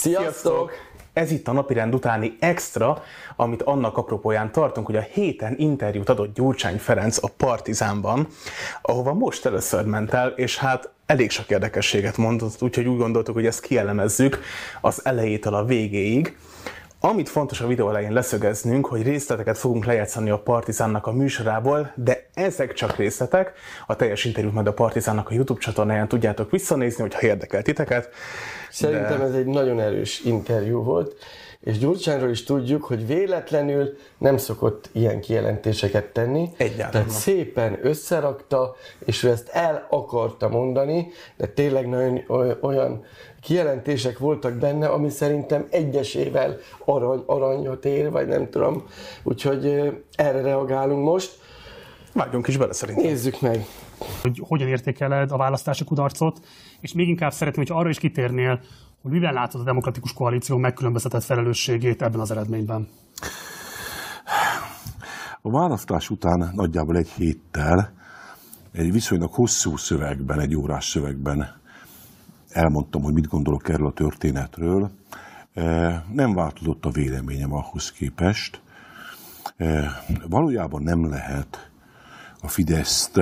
Sziasztok! Ez itt a napirend utáni extra, amit annak apropóján tartunk, hogy a héten interjút adott Gyurcsány Ferenc a Partizánban, ahova most először ment el, és hát elég sok érdekességet mondott, úgyhogy úgy gondoltuk, hogy ezt kielemezzük az elejétől a végéig. Amit fontos a videó elején leszögeznünk, hogy részleteket fogunk lejátszani a Partizánnak a műsorából, de ezek csak részletek. A teljes interjút majd a Partizánnak a YouTube csatornáján tudjátok visszanézni, hogyha érdekel titeket. Szerintem de... ez egy nagyon erős interjú volt, és Gyurcsányról is tudjuk, hogy véletlenül nem szokott ilyen kijelentéseket tenni. Egyáltalán. Tehát szépen összerakta, és ő ezt el akarta mondani, de tényleg nagyon olyan kijelentések voltak benne, ami szerintem egyesével arany, aranyat ér, vagy nem tudom. Úgyhogy erre reagálunk most. Vágjunk is bele szerintem. Nézzük meg. Hogy hogyan értékeled a választási kudarcot, és még inkább szeretném, hogy arra is kitérnél, hogy miben látod a demokratikus koalíció megkülönböztetett felelősségét ebben az eredményben. A választás után nagyjából egy héttel egy viszonylag hosszú szövegben, egy órás szövegben elmondtam, hogy mit gondolok erről a történetről. E, nem változott a véleményem ahhoz képest. E, valójában nem lehet a Fideszt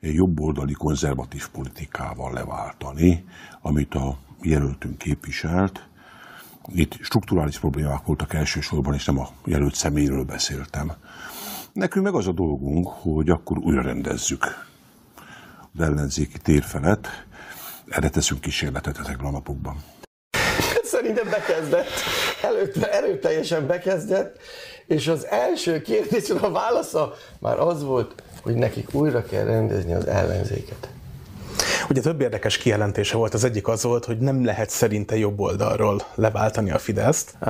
jobboldali konzervatív politikával leváltani, amit a jelöltünk képviselt. Itt strukturális problémák voltak elsősorban, és nem a jelölt személyről beszéltem. Nekünk meg az a dolgunk, hogy akkor újra rendezzük az ellenzéki tér felett. Erre teszünk kísérletet ezekben a napokban. Szerintem bekezdett. Előtte erőteljesen bekezdett, és az első kérdés, a válasza már az volt, hogy nekik újra kell rendezni az ellenzéket. Ugye több érdekes kijelentése volt. Az egyik az volt, hogy nem lehet szerinte jobb oldalról leváltani a Fideszt. Uh,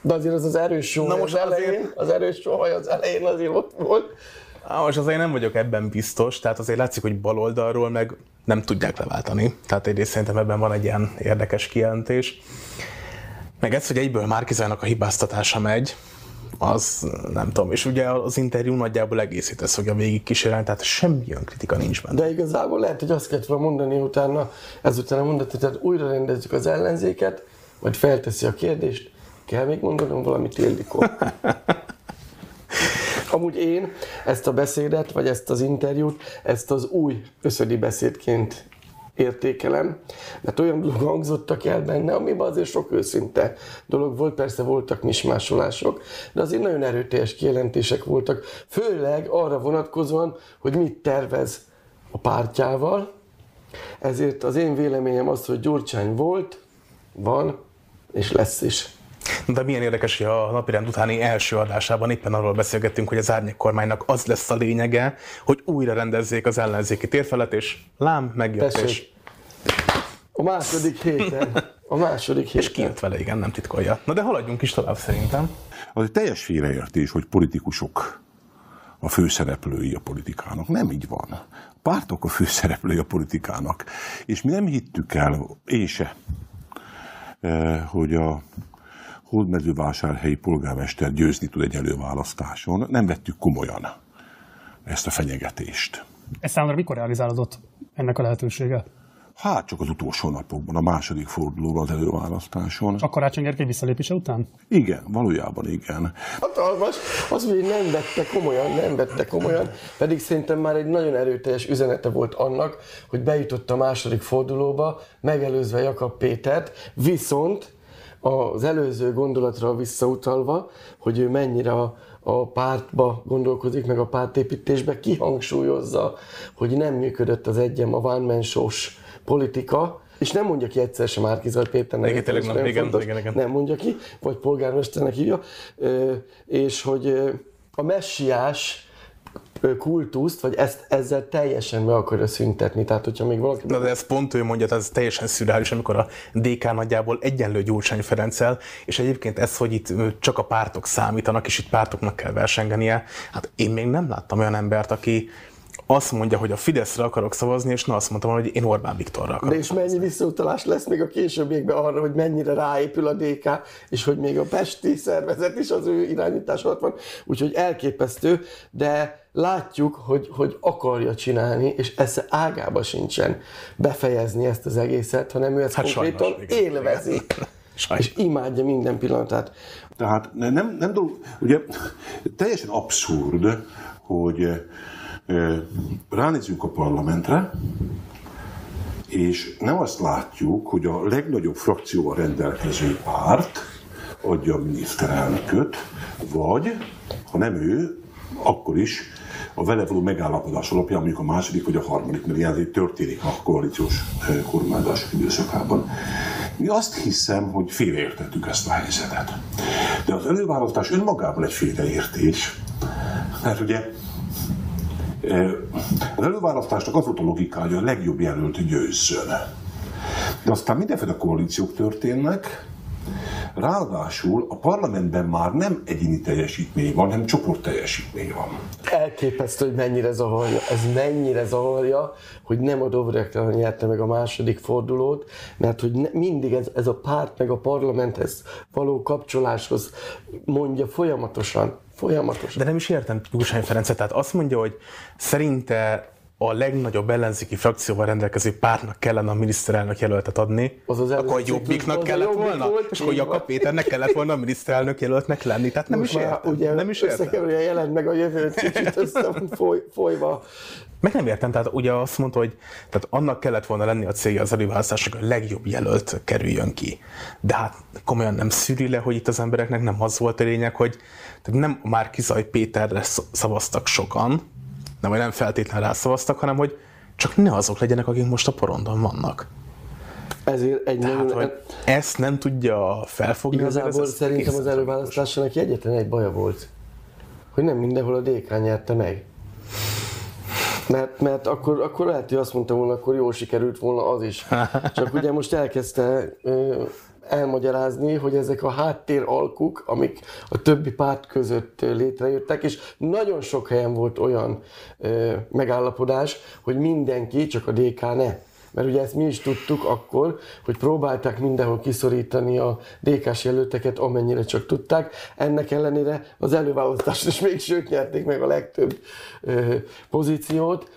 De azért az az erős sohaj Na most az elején, azért... az erős sohaj az elején azért ott volt. Most azért nem vagyok ebben biztos, tehát azért látszik, hogy baloldalról meg nem tudják leváltani. Tehát egyrészt szerintem ebben van egy ilyen érdekes kijelentés. Meg ez, hogy egyből Márkizának a hibáztatása megy, az nem tudom, és ugye az interjú nagyjából egészét ezt fogja végig kísérelni, tehát semmilyen kritika nincs benne. De igazából lehet, hogy azt kellett volna mondani utána, ezután a mondat, tehát újra rendezzük az ellenzéket, majd felteszi a kérdést, kell még mondanom valamit Ildikó? Amúgy én ezt a beszédet, vagy ezt az interjút, ezt az új összödi beszédként értékelem, mert olyan dolog hangzottak el benne, amiben azért sok őszinte dolog volt, persze voltak mismásolások, de azért nagyon erőteljes kijelentések voltak, főleg arra vonatkozóan, hogy mit tervez a pártjával, ezért az én véleményem az, hogy Gyurcsány volt, van, és lesz is. De milyen érdekes, hogy a napirend utáni első adásában éppen arról beszélgettünk, hogy az árnyék kormánynak az lesz a lényege, hogy újra rendezzék az ellenzéki térfelet, és lám, megjött, Tessék. és... A második héten. A második héten. És kijött vele, igen, nem titkolja. Na de haladjunk is tovább szerintem. Az egy teljes félreértés, hogy politikusok a főszereplői a politikának. Nem így van. A pártok a főszereplői a politikának. És mi nem hittük el, én se, eh, hogy a hódmezővásárhelyi polgármester győzni tud egy előválasztáson. Nem vettük komolyan ezt a fenyegetést. Ez számomra mikor realizálódott ennek a lehetősége? Hát csak az utolsó napokban, a második fordulóban az előválasztáson. Csak Karácsony Gergely visszalépése után? Igen, valójában igen. Hatalmas, az, hogy nem vette komolyan, nem vette komolyan, pedig szerintem már egy nagyon erőteljes üzenete volt annak, hogy bejutott a második fordulóba, megelőzve Jakab Pétert, viszont az előző gondolatra visszautalva, hogy ő mennyire a, a pártba gondolkozik, meg a pártépítésbe, kihangsúlyozza, hogy nem működött az egyem a one politika, és nem mondja ki egyszer sem Márkizaj Péternek. Igen, tényleg nem, igen, igen, igen. Nem mondja ki, vagy polgármesternek hívja, és hogy a messiás kultuszt, vagy ezt ezzel teljesen be akarja szüntetni. Tehát, hogyha még valaki... Na, de ez pont ő mondja, ez teljesen szürreális, amikor a DK nagyjából egyenlő Gyurcsány Ferenccel, és egyébként ez, hogy itt csak a pártok számítanak, és itt pártoknak kell versengenie, hát én még nem láttam olyan embert, aki azt mondja, hogy a Fideszre akarok szavazni, és na azt mondtam, hogy én Orbán Viktorra akarok. De és mennyi visszautalás lesz még a későbbiekben arra, hogy mennyire ráépül a DK, és hogy még a Pesti szervezet is az ő irányítás alatt van. Úgyhogy elképesztő, de látjuk, hogy, hogy akarja csinálni, és esze ágába sincsen befejezni ezt az egészet, hanem ő ezt hát konkrétan sajnos, igen, élvezi. Igen. És imádja minden pillanatát. Tehát nem, nem dolog, ugye teljesen abszurd, hogy ránézünk a parlamentre, és nem azt látjuk, hogy a legnagyobb frakcióval rendelkező párt adja a miniszterelnököt, vagy, ha nem ő, akkor is a vele való megállapodás alapján, mondjuk a második vagy a harmadik, ilyen történik a koalíciós kormányzás időszakában. Mi azt hiszem, hogy félreértettük ezt a helyzetet. De az előválasztás önmagában egy félreértés, mert ugye az előválasztásnak az volt a logikája, hogy a legjobb jelölt győzzön. De aztán mindenféle koalíciók történnek, Ráadásul a parlamentben már nem egyéni teljesítmény van, hanem csoport teljesítmény van. Elképesztő, hogy mennyire zavarja. Ez mennyire zavarja, hogy nem a Dobrekra nyerte meg a második fordulót, mert hogy ne, mindig ez, ez a párt meg a parlamenthez való kapcsoláshoz mondja folyamatosan, folyamatosan. De nem is értem Gyurcsány Ferencet, tehát azt mondja, hogy szerinte a legnagyobb ellenzéki frakcióval rendelkező pártnak kellene a miniszterelnök jelöltet adni, az az akkor a jobbiknak kellett jobbik volna, volt, és akkor Jakab Péternek kellett volna a miniszterelnök jelöltnek lenni. Tehát nem Most is értem. Ugye nem is értem. jelent meg a jövő kicsit össze foly, folyva. Meg nem értem, tehát ugye azt mondta, hogy tehát annak kellett volna lenni a célja az előválasztásnak, hogy a legjobb jelölt kerüljön ki. De hát komolyan nem szűri le, hogy itt az embereknek nem az volt a lényeg, hogy tehát nem már Kizaj Péterre szavaztak sokan, nem, hogy nem feltétlenül rászavaztak, hanem hogy csak ne azok legyenek, akik most a porondon vannak. Ezért egy Tehát, nagyon... hogy ezt nem tudja felfogni. Igazából az szerintem az előválasztásának egyetlen egy baja volt, hogy nem mindenhol a DK nyerte meg. Mert, mert akkor, akkor lehet, hogy azt mondtam volna, akkor jól sikerült volna az is. Csak ugye most elkezdte elmagyarázni, hogy ezek a háttér alkuk, amik a többi párt között létrejöttek, és nagyon sok helyen volt olyan ö, megállapodás, hogy mindenki, csak a DK ne. Mert ugye ezt mi is tudtuk akkor, hogy próbálták mindenhol kiszorítani a DK-s jelölteket, amennyire csak tudták. Ennek ellenére az előválasztáson is még sőt nyerték meg a legtöbb ö, pozíciót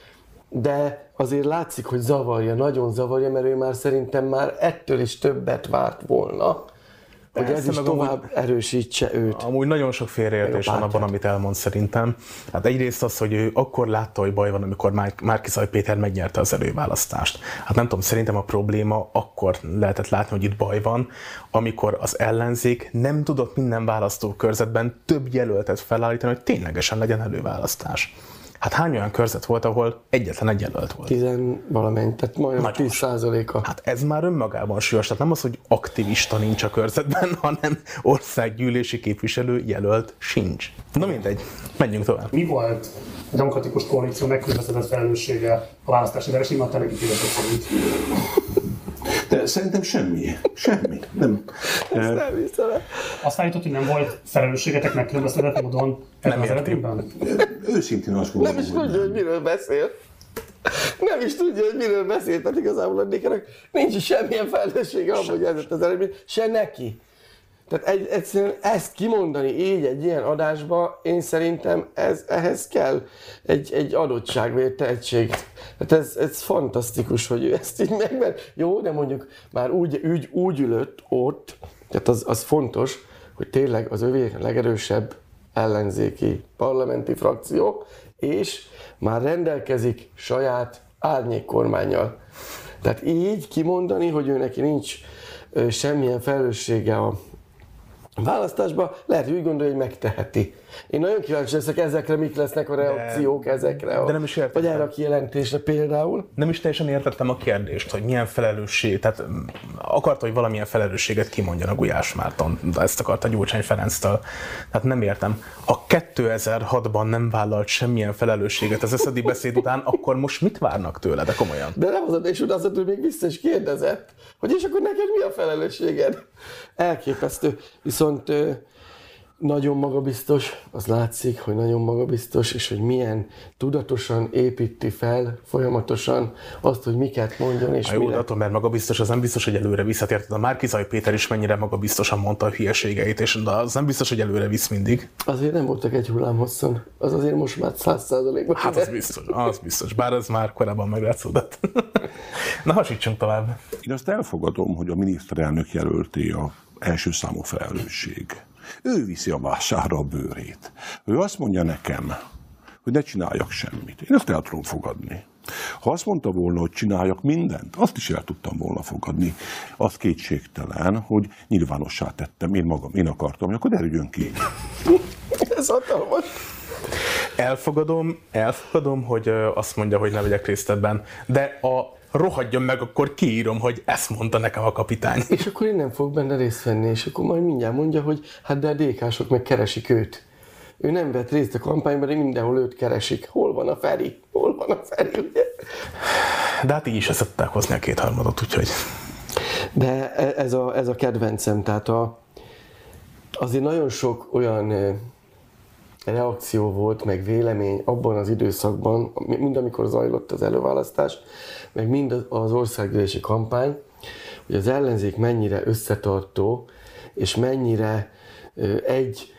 de azért látszik, hogy zavarja, nagyon zavarja, mert ő már szerintem már ettől is többet várt volna, hogy ez is tovább amúgy, erősítse őt. Amúgy nagyon sok félreértés van abban, amit elmond szerintem. Hát egyrészt az, hogy ő akkor látta, hogy baj van, amikor Márkizaj Péter megnyerte az előválasztást. Hát nem tudom, szerintem a probléma akkor lehetett látni, hogy itt baj van, amikor az ellenzék nem tudott minden választókörzetben több jelöltet felállítani, hogy ténylegesen legyen előválasztás. Hát hány olyan körzet volt, ahol egyetlen egy jelölt volt? Tizen valamennyi, tehát majdnem 10 százaléka. Hát ez már önmagában súlyos, tehát nem az, hogy aktivista nincs a körzetben, hanem országgyűlési képviselő jelölt sincs. Na mindegy, menjünk tovább. Mi volt a demokratikus koalíció megkülönböztetett felelőssége a választási versenyben a telepítések szerint? De szerintem semmi. Semmi. Nem. Ezt nem hiszem. Azt állított, hogy nem volt felelősségetek megkülönböztetett módon ebben az eredményben? Őszintén azt gondolom. Nem is tudja, hogy miről beszél. Nem is tudja, hogy miről beszél, tehát igazából a Nikerek nincs is semmilyen felelőssége abban, hogy ez az eredmény, se neki. Tehát egy, egyszerűen ezt kimondani így egy ilyen adásba, én szerintem ez, ehhez kell egy, egy adottságvért tehetség. Tehát ez, ez fantasztikus, hogy ő ezt így megmer. Jó, de mondjuk már úgy, úgy, úgy ülött ott, tehát az, az fontos, hogy tényleg az övé legerősebb ellenzéki parlamenti frakció, és már rendelkezik saját árnyékkormányjal. Tehát így kimondani, hogy ő neki nincs semmilyen felelőssége a választásba, lehet, hogy úgy gondolja, hogy megteheti. Én nagyon kíváncsi leszek ezekre, mik lesznek a reakciók de, ezekre. A, de nem is értettem. Vagy erre a kijelentésre például. Nem is teljesen értettem a kérdést, hogy milyen felelősség, tehát mm, akarta, hogy valamilyen felelősséget kimondjon a Gulyás Márton, de ezt akarta Gyurcsány Ferenctől. Tehát nem értem. A 2006-ban nem vállalt semmilyen felelősséget az eszedi beszéd után, akkor most mit várnak tőle, de komolyan? De nem az, és az, hogy még vissza is kérdezett, hogy és akkor neked mi a felelősséged? Elképesztő. Viszont nagyon magabiztos, az látszik, hogy nagyon magabiztos, és hogy milyen tudatosan építi fel folyamatosan azt, hogy miket mondjon, és A jó, mire. attól, mert magabiztos, az nem biztos, hogy előre visszatért. A Márkizaj Péter is mennyire magabiztosan mondta a hülyeségeit, és de az nem biztos, hogy előre visz mindig. Azért nem voltak egy hullám hosszon. Az azért most már száz százalékban. Hát az biztos, az biztos. Bár ez már korábban meglátszódott. Na, hasítsunk tovább. Én azt elfogadom, hogy a miniszterelnök jelölté a első számú felelősség. Ő viszi a vására a bőrét. Ő azt mondja nekem, hogy ne csináljak semmit. Én ezt el tudom fogadni. Ha azt mondta volna, hogy csináljak mindent, azt is el tudtam volna fogadni. Az kétségtelen, hogy nyilvánossá tettem, én magam, én akartam, akkor derüljön ki. Ez hatalmas. Elfogadom, elfogadom, hogy azt mondja, hogy ne vegyek részt ebben, de a rohadjon meg, akkor kiírom, hogy ezt mondta nekem a kapitány. És akkor én nem fog benne részt venni, és akkor majd mindjárt mondja, hogy hát de a DK-sok meg keresik őt. Ő nem vett részt a kampányban, de mindenhol őt keresik. Hol van a Feri? Hol van a Feri, ugye? De hát így is tudták hozni a kétharmadot, úgyhogy De e- ez a, ez a kedvencem, tehát a, azért nagyon sok olyan ö, reakció volt, meg vélemény abban az időszakban, mind amikor zajlott az előválasztás, meg mind az- országgyűlési kampány, hogy az ellenzék mennyire összetartó, és mennyire egy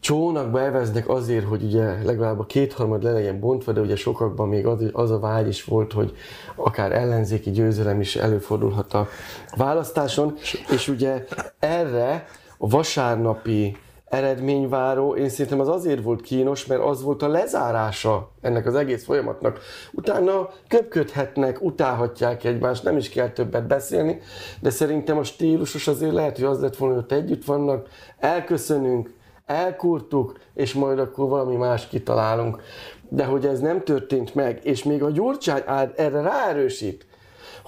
csónakba eveznek azért, hogy ugye legalább a kétharmad le legyen bontva, de ugye sokakban még az, az a vágy is volt, hogy akár ellenzéki győzelem is előfordulhat a választáson, és ugye erre a vasárnapi eredményváró, én szerintem az azért volt kínos, mert az volt a lezárása ennek az egész folyamatnak. Utána köpködhetnek, utálhatják egymást, nem is kell többet beszélni, de szerintem a stílusos azért lehet, hogy az lett volna, hogy ott együtt vannak, elköszönünk, elkurtuk, és majd akkor valami más kitalálunk. De hogy ez nem történt meg, és még a Gyurcsány erre ráerősít,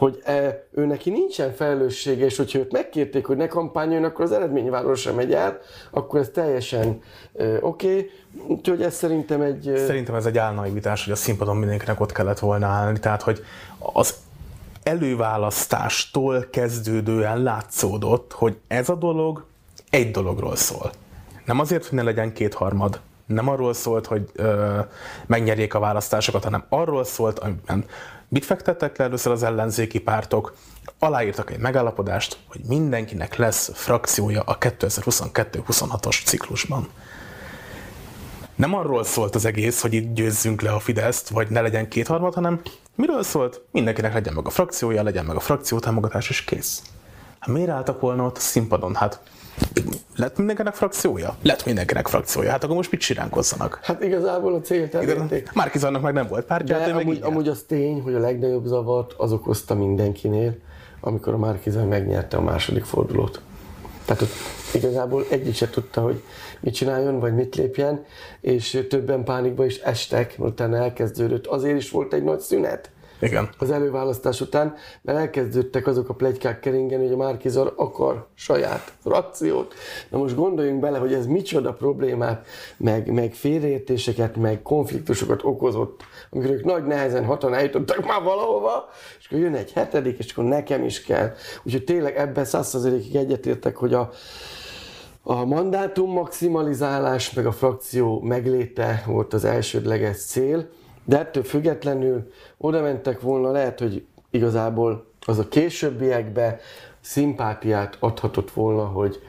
hogy e, ő neki nincsen felelőssége, és hogyha őt megkérték, hogy ne kampányoljon, akkor az eredményváról sem megy el, akkor ez teljesen e, oké. Okay. Úgyhogy ez szerintem egy... e, Szerintem ez egy álnaivitás, hogy a színpadon mindenkinek ott kellett volna állni, tehát hogy az előválasztástól kezdődően látszódott, hogy ez a dolog egy dologról szól. Nem azért, hogy ne legyen kétharmad, nem arról szólt, hogy ö, megnyerjék a választásokat, hanem arról szólt, amiben mit fektettek le először az ellenzéki pártok, aláírtak egy megállapodást, hogy mindenkinek lesz frakciója a 2022-26-os ciklusban nem arról szólt az egész, hogy itt győzzünk le a Fideszt, vagy ne legyen kétharmad, hanem miről szólt? Mindenkinek legyen meg a frakciója, legyen meg a frakció támogatás, és kész. Hát miért álltak volna ott a színpadon? Hát lett mindenkinek frakciója? Lett mindenkinek frakciója. Hát akkor most mit siránkozzanak? Hát igazából a célt elérték. Márkizannak meg nem volt pártja, hát De ő meg amúgy, amúgy az tény, hogy a legnagyobb zavart az okozta mindenkinél, amikor a Márkizaj megnyerte a második fordulót. Tehát ott igazából egyik se tudta, hogy mit csináljon, vagy mit lépjen, és többen pánikba is estek, utána elkezdődött. Azért is volt egy nagy szünet Igen. az előválasztás után, mert elkezdődtek azok a plegykák keringeni, hogy a Márkizar akar saját frakciót. Na most gondoljunk bele, hogy ez micsoda problémát, meg, meg félreértéseket, meg konfliktusokat okozott, amikor ők nagy nehezen hatan eljutottak már valahova, és akkor jön egy hetedik, és akkor nekem is kell. Úgyhogy tényleg ebben százszerzelékig egyetértek, hogy a, a mandátum maximalizálás, meg a frakció megléte volt az elsődleges cél, de ettől függetlenül oda mentek volna, lehet, hogy igazából az a későbbiekbe szimpátiát adhatott volna, hogy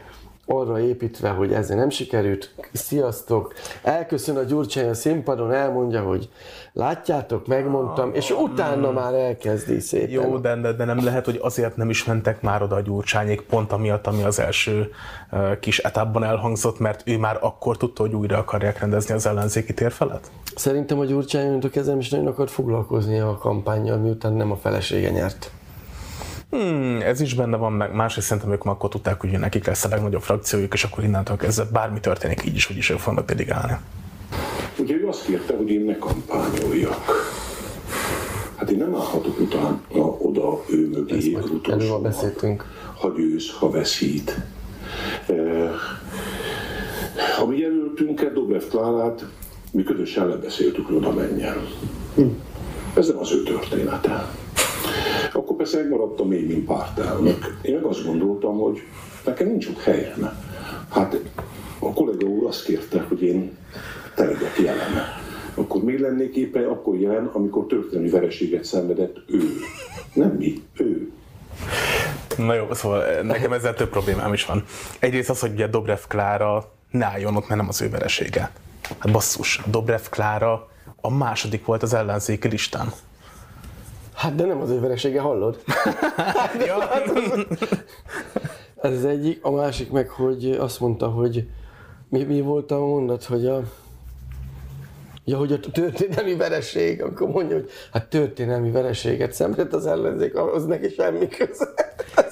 arra építve, hogy ezzel nem sikerült, sziasztok, elköszön a Gyurcsány a színpadon, elmondja, hogy látjátok, megmondtam, és utána már elkezdi szépen. Jó, de, de, nem lehet, hogy azért nem is mentek már oda a gyurcsányék, pont amiatt, ami az első uh, kis etapban elhangzott, mert ő már akkor tudta, hogy újra akarják rendezni az ellenzéki térfelet? Szerintem a Gyurcsány onnantól kezdve is nagyon akart foglalkozni a kampányjal, miután nem a felesége nyert. Hmm, ez is benne van, meg másrészt szerintem ők már akkor tudták, hogy nekik lesz a legnagyobb frakciójuk, és akkor innentől kezdve bármi történik, így is, hogy is ők fognak pedig állni. Ugye ő azt kérte, hogy én ne kampányoljak. Hát én nem állhatok utána oda ő mögé az utolsó. beszéltünk. Ha győz, ha veszít. E, ha mi jelöltünket, Dobrev Klárát, mi közösen lebeszéltük, hogy oda menjen. Ez nem az ő története. Akkor persze megmaradtam én, mint pártelnök. Én meg azt gondoltam, hogy nekem nincs ott helyem. Hát a kollega úr azt kérte, hogy én te legyek jelen. Akkor mi lennék éppen akkor jelen, amikor történelmi vereséget szenvedett ő. Nem mi, ő. Na jó, szóval nekem ezzel több problémám is van. Egyrészt az, hogy ugye Dobrev Klára ne álljon ott, mert nem az ő veresége. Hát basszus, Dobrev Klára a második volt az ellenzéki listán. Hát de nem az ő veresége, hallod? Ja. Ez az egyik, a másik meg, hogy azt mondta, hogy mi, mi volt a mondat, hogy a Ja, hogy a történelmi vereség, akkor mondja, hogy hát történelmi vereséget szenvedett az ellenzék, az neki semmi köze.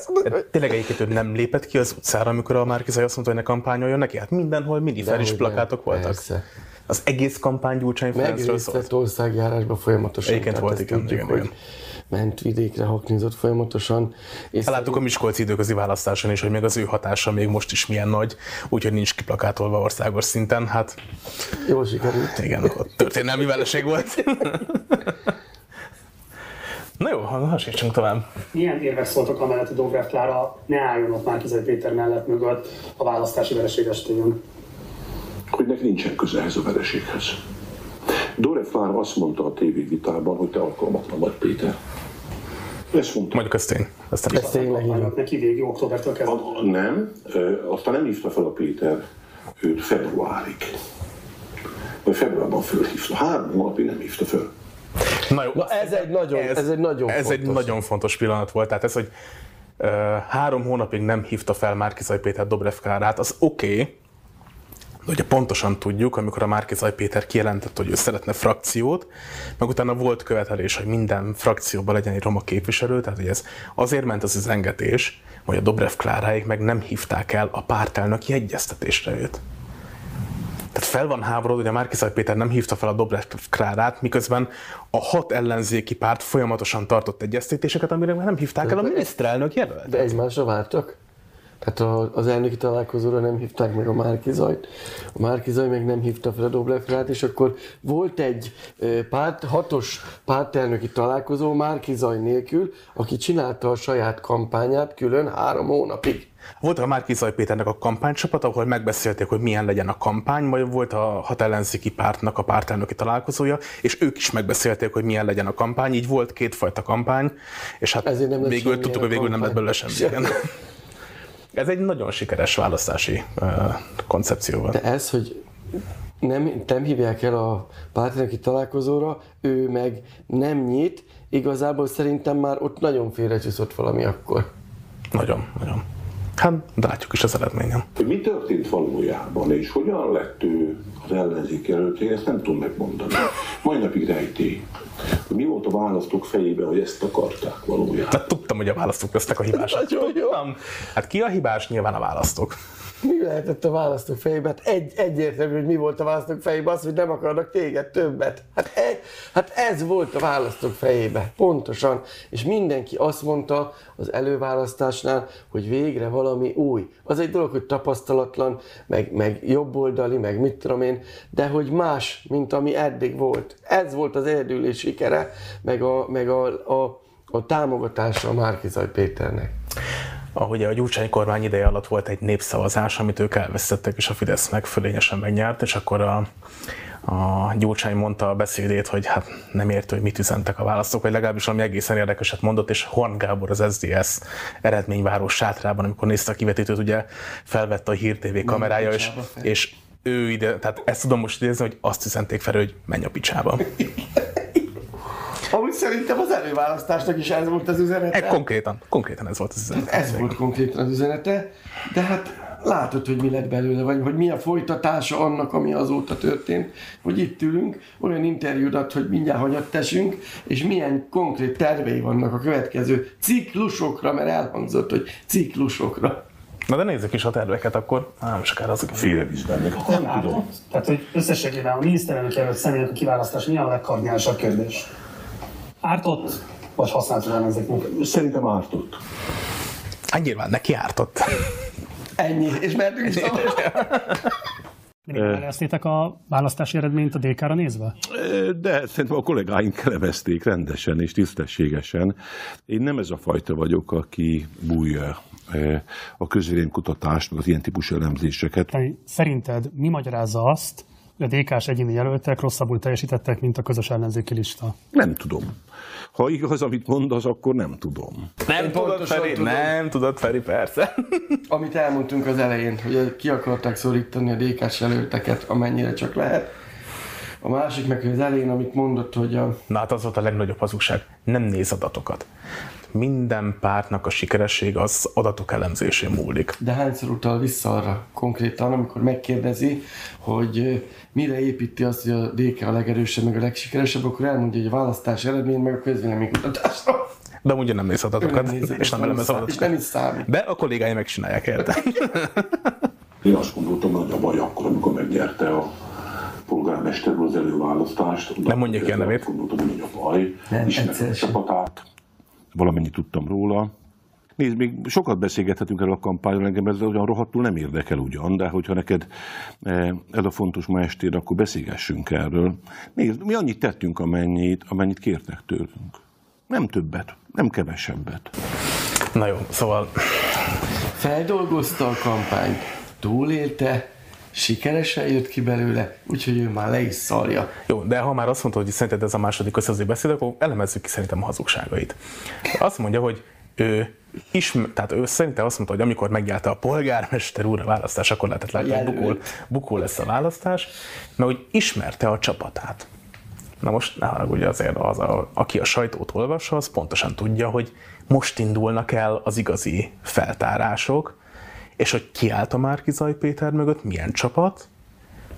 Hogy Tényleg egyébként ő nem lépett ki az utcára, amikor a Márkizai azt mondta, hogy ne kampányoljon neki? Hát mindenhol nem, plakátok voltak. persze. Az egész kampány Gyurcsány Ferencről szólt. vett országjárásban folyamatosan. Egyébként volt, igen, tudjuk, igen, igen. ment vidékre, haknizott folyamatosan. És Láttuk a Miskolci időközi választáson is, hogy még az ő hatása még most is milyen nagy, úgyhogy nincs kiplakátolva országos szinten. Hát jól sikerült. igen, ott történelmi vereség volt. Na jó, hasítsunk tovább. Milyen érvek szóltak amellett, hogy Dobrev Klára ne álljon ott Márkizai Péter mellett mögött a választási vereség estéjén? Hogy neki nincsen köze ehhez a vereséghez. Dore Fár azt mondta a tévévitában, hogy te alkalmatlan vagy, Péter. Ezt mondta. Mondjuk ez tény. Ezt nem is. Ez tényleg így van. Kampányok neki végig októbertől kezdve. Nem, aztán nem hívta fel a Péter őt februárig. Vagy februárban fölhívta. Három hónapig nem hívta föl. Na jó, Na ez egy nagyon, ez, egy nagyon ez fontos. egy nagyon fontos pillanat volt. Tehát ez, hogy uh, három hónapig nem hívta fel Márkizaj Péter Dobrev Klárát, az oké, okay, de ugye pontosan tudjuk, amikor a Márkizaj Péter kijelentette, hogy ő szeretne frakciót, meg utána volt követelés, hogy minden frakcióban legyen egy roma képviselő, tehát hogy ez azért ment az üzengetés, hogy a Dobrev Kláráig meg nem hívták el a pártelnöki egyeztetésre őt. Tehát fel van háborodva, hogy a Márkizaj Péter nem hívta fel a Dobrev Klárát, miközben a hat ellenzéki párt folyamatosan tartott egyeztetéseket, amire nem hívták el a miniszterelnök jelölt. De egymásra vártak? Tehát az elnöki találkozóra nem hívták meg a Márkizajt, a Márkizaj meg nem hívta fel a Dobrevkrát, és akkor volt egy párt, hatos pártelnöki találkozó Márkizaj nélkül, aki csinálta a saját kampányát külön három hónapig. Volt a Márkizaj Péternek a kampánycsapat, ahol megbeszélték, hogy milyen legyen a kampány, majd volt a hat ellenzéki pártnak a pártelnöki találkozója, és ők is megbeszélték, hogy milyen legyen a kampány, így volt kétfajta kampány, és hát Ezért nem végül tudtuk, hogy végül nem lett belőle semmi. Ez egy nagyon sikeres választási uh, koncepció volt. De ez, hogy nem, nem hívják el a pártelnöki találkozóra, ő meg nem nyit, igazából szerintem már ott nagyon félrecsúszott valami akkor. Nagyon, nagyon. Hát, de látjuk is az eredményen. Mi történt valójában, és hogyan lett ő az ellenzék jelölt, én ezt nem tudom megmondani. Mai napig rejtély. Hogy mi volt a választók fejében, hogy ezt akarták valójában. Hát tudtam, hogy a választók lesznek a hibások. Nagyon jó. Hát ki a hibás? Nyilván a választók. Mi lehetett a választók fejében? Hát egy, egyértelmű, hogy mi volt a választók fejében, az, hogy nem akarnak téged többet. Hát, e, hát ez volt a választók fejében, pontosan. És mindenki azt mondta az előválasztásnál, hogy végre valami új. Az egy dolog, hogy tapasztalatlan, meg, meg jobboldali, meg mit tudom én, de hogy más, mint ami eddig volt. Ez volt az erdülés sikere, meg a, meg a, a, a támogatása a Márkizaj Péternek. Ahogy a Gyurcsány kormány ideje alatt volt egy népszavazás, amit ők elvesztettek, és a Fidesz meg fölényesen megnyert, és akkor a, a Gyurcsány mondta a beszédét, hogy hát nem értő, hogy mit üzentek a választók, vagy legalábbis valami egészen érdekeset mondott, és Horn Gábor az SDS eredményváró sátrában, amikor nézte a kivetítőt, ugye felvette a Hír TV kamerája, és, és ő ide, tehát ezt tudom most idézni, hogy azt üzenték fel, hogy menj a picsába. Amúgy szerintem az előválasztásnak is ez volt az üzenete. E, konkrétan, konkrétan ez volt az üzenet. Ez volt konkrétan az üzenete, de hát látod, hogy mi lett belőle, vagy hogy mi a folytatása annak, ami azóta történt, hogy itt ülünk, olyan interjút ad, hogy mindjárt hanyat tessünk, és milyen konkrét tervei vannak a következő ciklusokra, mert elhangzott, hogy ciklusokra. Na de nézzük is a terveket akkor. Nem sokára azok. Félrevízben meg. Hát Nem tudom. Tehát, hogy összességében a miniszterelnök jelölt személynek a kiválasztás mi a legkardinálsabb kérdés? Ártott, vagy használt ellenzéknek? Szerintem ártott. Hát nyilván neki ártott. Ennyi, és mentünk is még elemeztétek a választási eredményt a DK-ra nézve? De szerintem a kollégáink elemezték rendesen és tisztességesen. Én nem ez a fajta vagyok, aki bújja a közvéleménykutatást, meg az ilyen típusú elemzéseket. Szerinted mi magyarázza azt, a DK-s egyéni jelöltek rosszabbul teljesítettek, mint a közös ellenzéki lista? Nem tudom. Ha igaz, amit mondasz, akkor nem tudom. Nem Én tudod, Feri, tudom. nem tudod, Feri, persze. Amit elmondtunk az elején, hogy ki akarták szorítani a DK-s jelölteket, amennyire csak lehet. A másik meg az elején, amit mondott, hogy a... Na hát az volt a legnagyobb hazugság. Nem néz adatokat minden pártnak a sikeresség az adatok elemzésén múlik. De hányszor utal vissza arra konkrétan, amikor megkérdezi, hogy mire építi azt, hogy a DK a legerősebb, meg a legsikeresebb, akkor elmondja, hogy a választás eredmény, meg a közvéleménykutatásra. De ugye nem néz adatokat, nem és nem elemez adatokat. És nem is számít. De a kollégái megcsinálják érte. Én azt gondoltam, hogy a baj akkor, amikor megnyerte a polgármester az előválasztást. Nem mondja ki a nevét. Gondoltam, hogy a baj, nem, a csapatát, valamennyit tudtam róla. Nézd, még sokat beszélgethetünk erről a kampányról, engem ez olyan rohadtul nem érdekel ugyan, de hogyha neked eh, ez a fontos ma estér, akkor beszélgessünk erről. Nézd, mi annyit tettünk, amennyit, amennyit kértek tőlünk. Nem többet, nem kevesebbet. Na jó, szóval... Feldolgozta a kampányt, túlélte, sikeresen jött ki belőle, úgyhogy ő már le is szarja. Jó, de ha már azt mondta, hogy szerinted ez a második összező beszéd, akkor elemezzük ki szerintem a hazugságait. Azt mondja, hogy ő ismer, tehát ő szerintem azt mondta, hogy amikor megjárta a polgármester úr a választás, akkor lehetett látni, hogy bukó, bukó lesz a választás, mert hogy ismerte a csapatát. Na most ne haragudj azért, az, a, aki a sajtót olvassa, az pontosan tudja, hogy most indulnak el az igazi feltárások, és hogy ki állt a Márkizai Péter mögött, milyen csapat?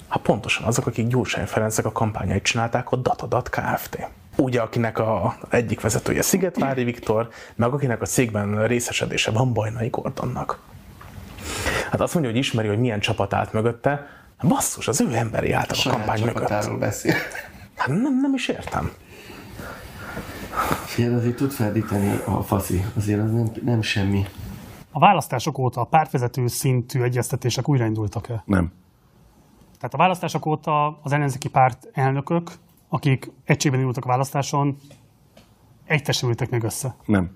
Hát pontosan azok, akik Gyurcsány Ferencek a kampányait csinálták, a Datadat Kft. Ugye, akinek a egyik vezetője Szigetvári Viktor, meg akinek a cégben részesedése van Bajnai Gordonnak. Hát azt mondja, hogy ismeri, hogy milyen csapat állt mögötte, basszus, az ő emberi állt a, kampány mögött. beszél. Hát nem, nem is értem. Figyelj, azért tud feldíteni a faszi, azért az nem, nem semmi. A választások óta a pártvezető szintű egyeztetések újraindultak-e? Nem. Tehát a választások óta az ellenzéki párt elnökök, akik egységben indultak a választáson, egytesültek meg össze? Nem.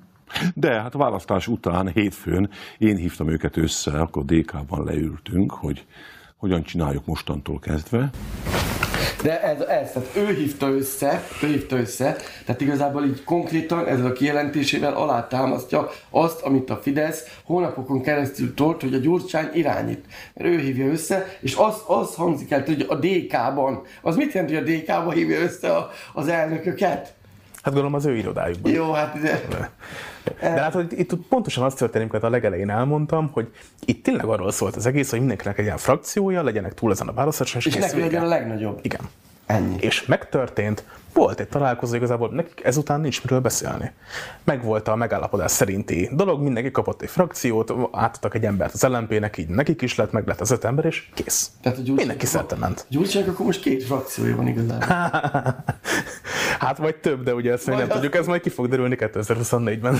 De hát a választás után, hétfőn én hívtam őket össze, akkor DK-ban leültünk, hogy hogyan csináljuk mostantól kezdve. De ez, ez, tehát ő hívta össze, ő hívta össze, tehát igazából így konkrétan ezzel a kijelentésével alátámasztja azt, amit a Fidesz hónapokon keresztül tolt, hogy a Gyurcsány irányít. Mert ő hívja össze, és az, az hangzik el, hogy a DK-ban, az mit jelent, hogy a DK-ban hívja össze a, az elnököket? Hát gondolom az ő irodájukban. Jó, hát de... De hát, hogy itt pontosan azt történik, amit a legelején elmondtam, hogy itt tényleg arról szólt az egész, hogy mindenkinek egy ilyen frakciója, legyenek túl ezen a választáson, és, és legyen a legnagyobb. Igen. Ennyi. És megtörtént, volt egy találkozó, igazából nekik ezután nincs miről beszélni. Megvolt a megállapodás szerinti dolog, mindenki kapott egy frakciót, átadtak egy embert az LMP-nek, így nekik is lett, meg lett az öt ember, és kész. Tehát a mindenki szerte ment. Gyurcsának akkor most két frakciója van igazából. hát vagy több, de ugye ezt még nem tudjuk, ez majd ki fog derülni 2024-ben.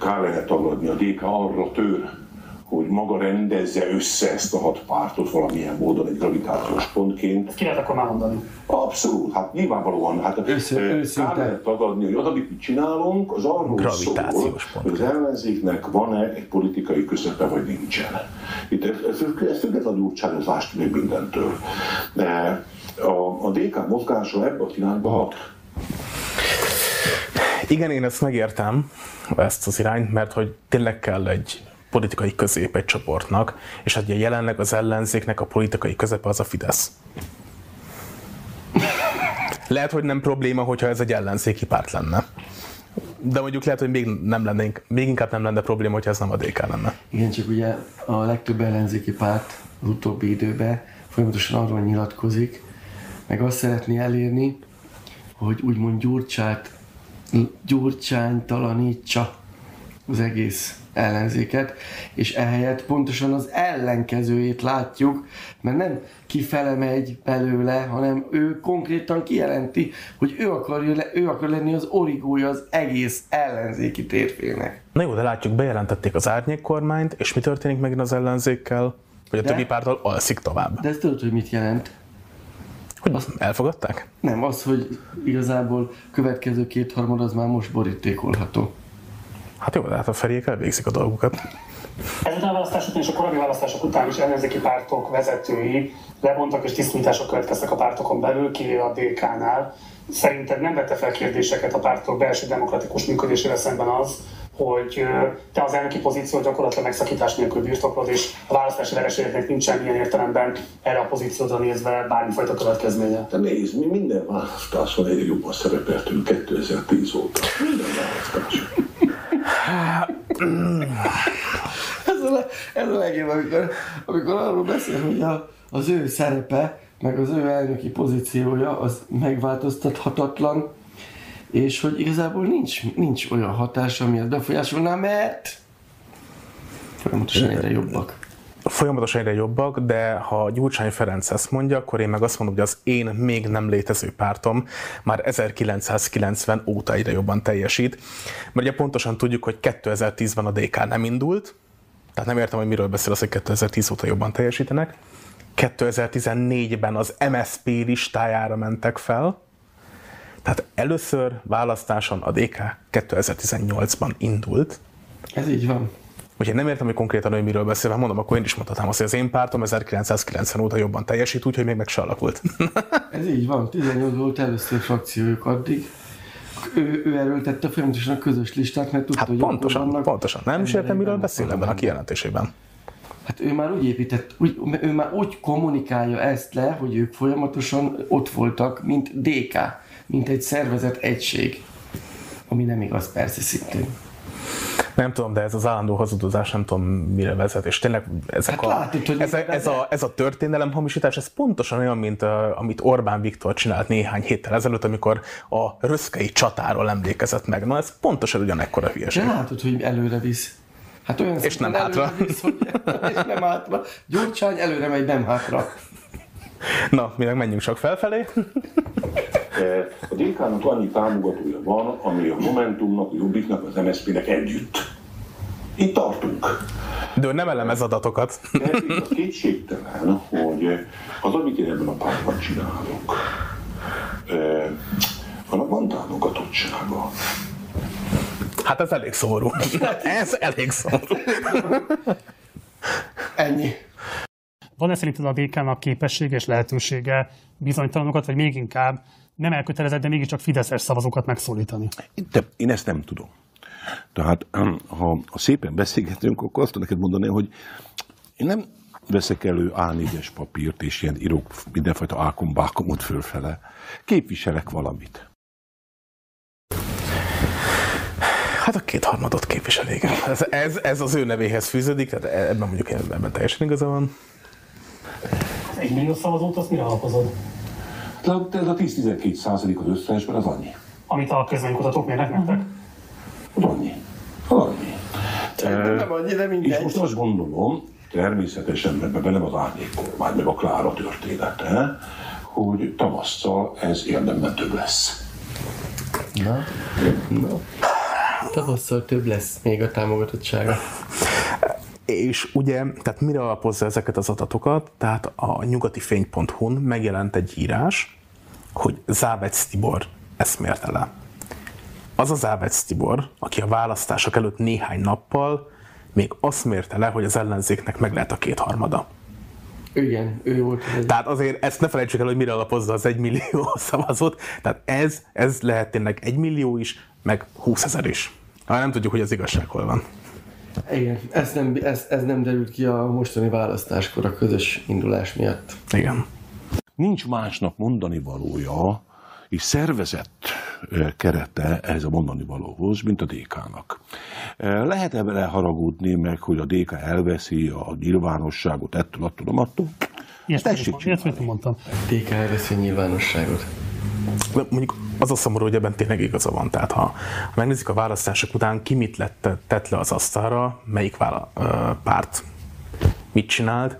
Kár lehet tagadni, a DK arra tör, hogy maga rendezze össze ezt a hat pártot valamilyen módon egy gravitációs pontként. Ezt ki lehet akkor már mondani? Abszolút, hát nyilvánvalóan. Hát Össze, kár lehet tagadni, hogy az, amit mi csinálunk, az arról szól, hogy az ellenzéknek van-e egy politikai közepe, vagy nincsen. Itt ez, ez, ez függetlenül útságozást még mindentől. De a, a DK mozgása ebbe a irányba hat. Igen, én ezt megértem, ezt az irányt, mert hogy tényleg kell egy politikai közép egy csoportnak, és hát jelenleg az ellenzéknek a politikai közepe az a Fidesz. Lehet, hogy nem probléma, hogyha ez egy ellenzéki párt lenne. De mondjuk lehet, hogy még, nem lenne, még inkább nem lenne probléma, hogyha ez nem a DK lenne. Igen, csak ugye a legtöbb ellenzéki párt az utóbbi időben folyamatosan arról nyilatkozik, meg azt szeretné elérni, hogy úgymond gyurcsát, gyurcsánytalanítsa az egész ellenzéket, és ehelyett pontosan az ellenkezőjét látjuk, mert nem kifele megy belőle, hanem ő konkrétan kijelenti, hogy ő, akarja, ő akar lenni az origója az egész ellenzéki térfélnek. Na jó, de látjuk, bejelentették az árnyék kormányt, és mi történik megint az ellenzékkel? Vagy a De- többi párttal alszik tovább. De ezt tudod, hogy mit jelent? Hogy elfogadták? Nem, az, hogy igazából következő kétharmad az már most borítékolható. Hát jó, de hát a feriek elvégzik a dolgukat. Ezen a választás után és a korábbi választások után is ellenzéki pártok vezetői lebontak és tisztítások következtek a pártokon belül, kivéve a DK-nál. Szerinted nem vette fel kérdéseket a pártok belső demokratikus működésével szemben az, hogy te az elnöki pozíciót gyakorlatilag megszakítás nélkül birtoklod, és a választási vereségeknek nincsen ilyen értelemben erre a pozíciódra nézve bármifajta következménye. De nézd, mi minden választáson egyre jobban szerepeltünk 2010 óta. Minden választáson. Ez a, ez a legjobb, amikor, amikor arról beszél, hogy a, az ő szerepe, meg az ő elnöki pozíciója az megváltoztathatatlan, és hogy igazából nincs, nincs olyan hatás, ami ezt befolyásolná, mert folyamatosan egyre jobbak. Folyamatosan egyre jobbak, de ha Gyurcsány Ferenc ezt mondja, akkor én meg azt mondom, hogy az én még nem létező pártom már 1990 óta egyre jobban teljesít. Mert ugye pontosan tudjuk, hogy 2010-ben a DK nem indult, tehát nem értem, hogy miről beszél az, hogy 2010 óta jobban teljesítenek. 2014-ben az MSP listájára mentek fel, tehát először választáson a DK 2018-ban indult, Ez így van. Úgyhogy nem értem, hogy konkrétan hogy miről beszél, mondom, akkor én is mondhatnám azt, hogy az én pártom 1990 óta jobban teljesít, úgyhogy még meg se alakult. Ez így van. 18 volt először frakciójuk addig. Ő, ő erőltette folyamatosan a közös listát, mert tudta, Hát hogy pontosan, vannak pontosan. Nem is értem, miről beszél ebben a kijelentésében. Hát ő már úgy épített, úgy, ő már úgy kommunikálja ezt le, hogy ők folyamatosan ott voltak, mint DK, mint egy szervezet egység. Ami nem igaz persze szintén. Nem tudom, de ez az állandó hazudozás nem tudom mire vezet, és tényleg ezek Hát a, látod, hogy ez, ez, a, ez a történelem hamisítás, ez pontosan olyan, mint a, amit Orbán Viktor csinált néhány héttel ezelőtt, amikor a röszkei csatáról emlékezett meg. Na ez pontosan ugyanekkora hülyeség. De látod, hogy előre visz. Hát olyan És nem hátra. Visz, hogy, és nem hátra. Gyurcsány előre megy, nem hátra. Na, mi meg menjünk csak felfelé. Eh, A DK-nak annyi támogatója van, ami a Momentumnak, a Jobbiknak, az MSZP-nek együtt. Itt tartunk. De ő nem elemez adatokat. De az kétségtelen, hogy az, amit én ebben a pártban csinálok, eh, annak van támogatottsága. Hát ez elég szomorú. ez elég szomorú. Ennyi. Van-e szerinted a DK-nak képessége és lehetősége bizonytalanokat, vagy még inkább nem elkötelezett, de mégiscsak Fideszes szavazókat megszólítani? De én ezt nem tudom. Tehát ha, ha szépen beszélgetünk, akkor azt tudom neked mondani, hogy én nem veszek elő A4-es papírt, és ilyen írok mindenfajta ákombákomot fölfele. Képviselek valamit. Hát a kétharmadot képvisel, igen. Ez, ez, ez az ő nevéhez fűződik, tehát ebben mondjuk ebben teljesen igaza van. Egy millió szavazót azt mire alapozod? De ez a 10-12 százalék az összesben, az annyi. Amit a közvénykutatók mérnek nektek? Az annyi. Az annyi. Szerintem nem annyi, de És mindegy. most azt gondolom, természetesen ebben benne az árnyékkormány, meg a Klára története, hogy tavasszal ez érdemben több lesz. Na, na. Tavasszal több lesz még a támogatottsága. És ugye, tehát mire alapozza ezeket az adatokat? Tehát a nyugatifény.hu-n megjelent egy írás, hogy Závec Tibor ezt mérte le. Az a Závec Tibor, aki a választások előtt néhány nappal még azt mérte le, hogy az ellenzéknek meg lehet a kétharmada. Igen, ő volt az egy. Tehát azért ezt ne felejtsük el, hogy mire alapozza az egy millió szavazót. Tehát ez, ez lehet tényleg egy millió is, meg 20 ezer is. Ha nem tudjuk, hogy az igazság hol van. Igen, ez nem, ez, ez nem derült ki a mostani választáskor a közös indulás miatt. Igen. Nincs másnak mondani valója, és szervezett kerete ehhez a mondani valóhoz, mint a DK-nak. Ö, Lehet-e vele haragudni meg, hogy a DK elveszi a nyilvánosságot ettől, attól, attól? Ilyesmit, ilyesmit mondtam. DK elveszi a nyilvánosságot. De mondjuk az a szomorú, hogy ebben tényleg igaza van. Tehát ha, megnézzük a választások után, ki mit lett, tett le az asztalra, melyik vála, ö, párt mit csinált,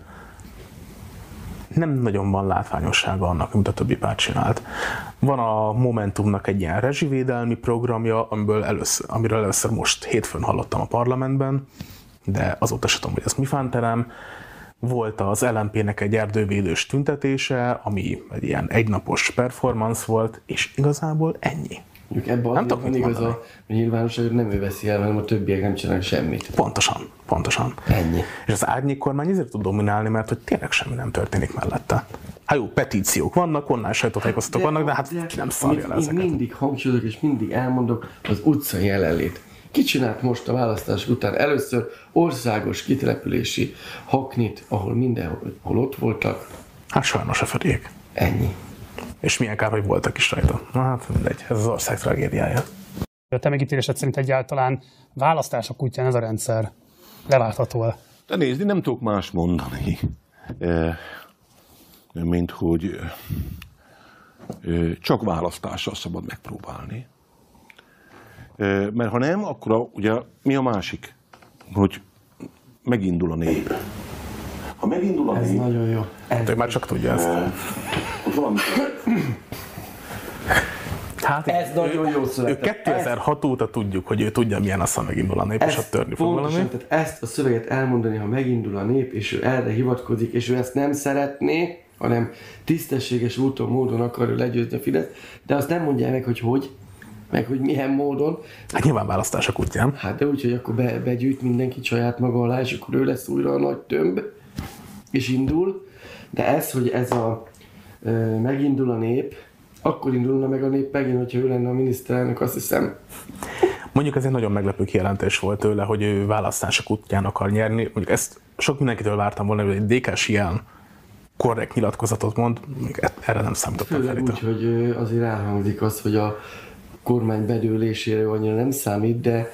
nem nagyon van látványossága annak, amit a többi párt csinált. Van a Momentumnak egy ilyen rezsivédelmi programja, amiből először, amiről először most hétfőn hallottam a parlamentben, de azóta sem tudom, hogy ez mi fánterem. Volt az LMP-nek egy erdővédős tüntetése, ami egy ilyen egynapos performance volt, és igazából ennyi. Mondjuk ebben Nem van mit igaza, mondani. hogy nem ő veszi el, hanem a többiek nem csinálnak semmit. Pontosan, pontosan. Ennyi. És az árnyék kormány ezért tud dominálni, mert hogy tényleg semmi nem történik mellette. Hát jó, petíciók vannak, onnan sajtótájékoztatók vannak, de hát ki nem szarja le ezeket. mindig hangsúlyozok és mindig elmondok, az utcai jelenlét. Ki csinált most a választás után először országos kitelepülési haknit, ahol mindenhol ahol ott voltak? Hát sajnos a fedék. Ennyi. És milyen kár, hogy voltak is rajta. Na hát mindegy, ez az ország tragédiája. A te megítélésed szerint egyáltalán választások útján ez a rendszer leváltható-e? De nézd, én nem tudok más mondani, mint hogy csak választással szabad megpróbálni. Mert ha nem, akkor a, ugye mi a másik? Hogy megindul a nép. Ha megindul a Ez nép, nagyon jó. Ez Ő már csak tudja ezt. Hát Ez nagyon jó ő szöveg. 2006 óta tudjuk, hogy ő tudja, milyen a szem megindul a nép, és ott törni fog valami. tehát ezt a szöveget elmondani, ha megindul a nép, és ő erre hivatkozik, és ő ezt nem szeretné, hanem tisztességes úton, módon akarja legyőzni a Fidesz, de azt nem mondja meg, hogy hogy, meg hogy milyen módon. Hát nyilván választások útján. Hát de úgy, hogy akkor be, begyűjt mindenkit saját maga alá, és akkor ő lesz újra a nagy tömb, és indul. De ez, hogy ez a ö, megindul a nép, akkor indulna meg a nép megint, hogyha ő lenne a miniszterelnök, azt hiszem. Mondjuk ez egy nagyon meglepő kijelentés volt tőle, hogy ő választások útján akar nyerni. Mondjuk ezt sok mindenkitől vártam volna, hogy egy DK-s ilyen korrekt nyilatkozatot mond, még e- erre nem számítottam Főleg úgy, hogy azért elhangzik az, hogy a kormány bedőlésére annyira nem számít, de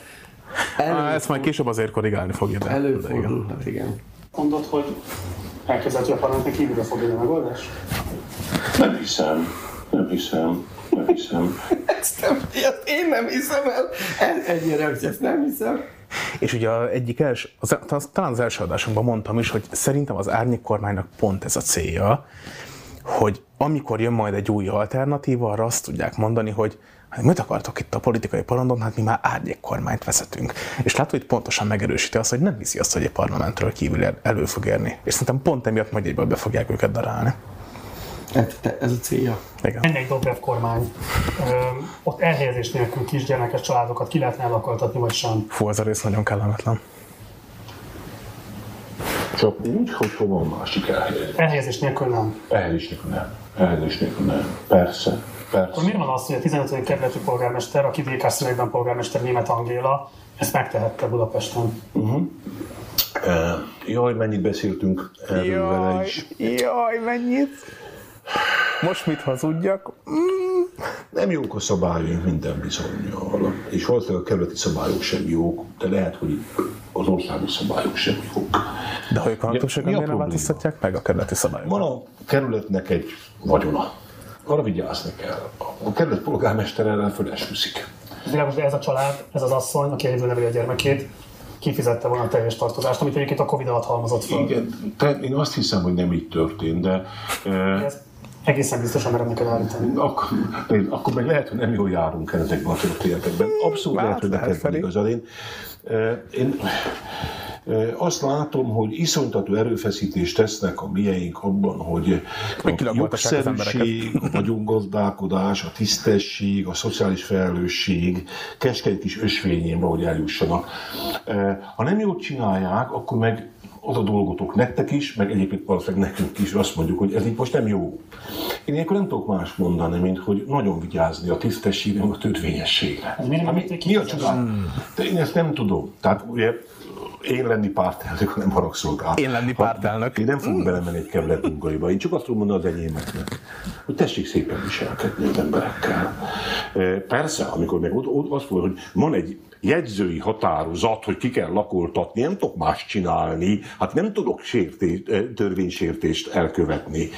elő, Á, ezt majd később azért korrigálni fogja, de, de igen. előfordulhat, igen. Mondod, hogy elképzelhető, hogy a parlamenten kívülre fog jönni a megoldás? Nem hiszem, nem hiszem, nem hiszem. Ezt, nem, ezt én nem hiszem el. Ez ennyi reakció, ezt nem hiszem. És ugye a egyik első, az, az, talán az első adásunkban mondtam is, hogy szerintem az árnyék kormánynak pont ez a célja, hogy amikor jön majd egy új alternatíva, arra azt tudják mondani, hogy hát mit akartok itt a politikai parandon, hát mi már árnyék kormányt vezetünk. És látod, hogy itt pontosan megerősíti azt, hogy nem hiszi azt, hogy egy parlamentről kívül el- elő fog érni. És szerintem pont emiatt majd egyből be fogják őket darálni. Ez, te- ez a célja. Igen. Lenne egy Dobrev kormány, ö, ott elhelyezés nélkül kisgyermekes családokat ki lehetne elakoltatni, vagy sem. Fú, ez a rész nagyon kellemetlen. Csak úgy, hogy hol van másik elhelyezés. Elhelyezés nélkül nem. Elhelyezés nélkül nem. Elhelyezés nélkül nem. Persze, Akkor persze. miért van az, hogy a 15. kerületi polgármester, aki DK szövegben polgármester német Angéla, ezt megtehette Budapesten? Eh, Jaj, mennyit beszéltünk erről vele is. jaj, mennyit? Most mit hazudjak? Nem jók a szabályaink minden bizonyal, és valószínűleg a kerületi szabályok sem jók, de lehet, hogy az országos szabályok sem jók. De ha ők a többségen miért nem változtatják meg a kerületi szabályokat? Van a kerületnek egy vagyona. Arra vigyázni kell. A kerület polgármester ellen fölesküszik. Ez világos, de ez a család, ez az asszony, aki egyedül neveli a gyermekét, kifizette volna a teljes tartozást, amit egyébként a Covid alatt halmozott fel. Igen, te, én azt hiszem, hogy nem így történt, de eh, Ez egészen biztosan merem neked állítani. Akkor, nézd, akkor meg lehet, hogy nem jól járunk ezekben a történetekben. Abszolút Hát, lehet, hogy lehet, neked igazad. Én, én azt látom, hogy iszonytató erőfeszítést tesznek a mieink abban, hogy a jogszerűség, a vagyongazdálkodás, a tisztesség, a szociális felelősség keskeny kis ösvényén valahogy eljussanak. Ha nem jól csinálják, akkor meg az a dolgotok nektek is, meg egyébként valószínűleg nekünk is azt mondjuk, hogy ez így most nem jó. Én ilyenkor nem tudok más mondani, mint hogy nagyon vigyázni a tisztességre, a törvényességre. Ez miért nem mi, a csodál? De én ezt nem tudom. Tehát ugye én lenni pártelnök, nem haragszol rá. Én lenni pártelnök. Én nem fogok belemenni egy kerület munkaiba. Én csak azt tudom mondani az enyémeknek, hogy tessék szépen viselkedni az emberekkel. Persze, amikor meg ott, ott azt mondod, hogy van egy jegyzői határozat, hogy ki kell lakoltatni, nem tudok más csinálni, hát nem tudok sértés, eh, törvénysértést elkövetni.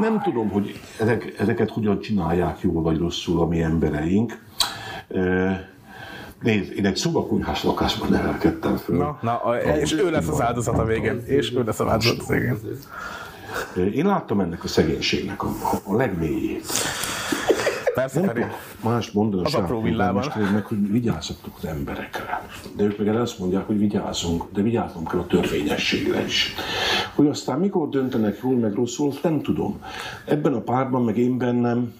Nem tudom, hogy ezek, ezeket hogyan csinálják jól vagy rosszul a mi embereink. E, Nézd, én egy szobakonyhás lakásban nevelkedtem föl. Na, na, a- és ő lesz az áldozat a végén. És ő lesz az áldozat a végén. Én láttam ennek a szegénységnek a, a legmélyét. Persze, Feri. más mondani a meg, hogy vigyázzatok az emberekre. De ők meg azt mondják, hogy vigyázzunk, de vigyázzunk kell a törvényességre is. Hogy aztán mikor döntenek jól meg rosszul, azt nem tudom. Ebben a párban, meg én bennem,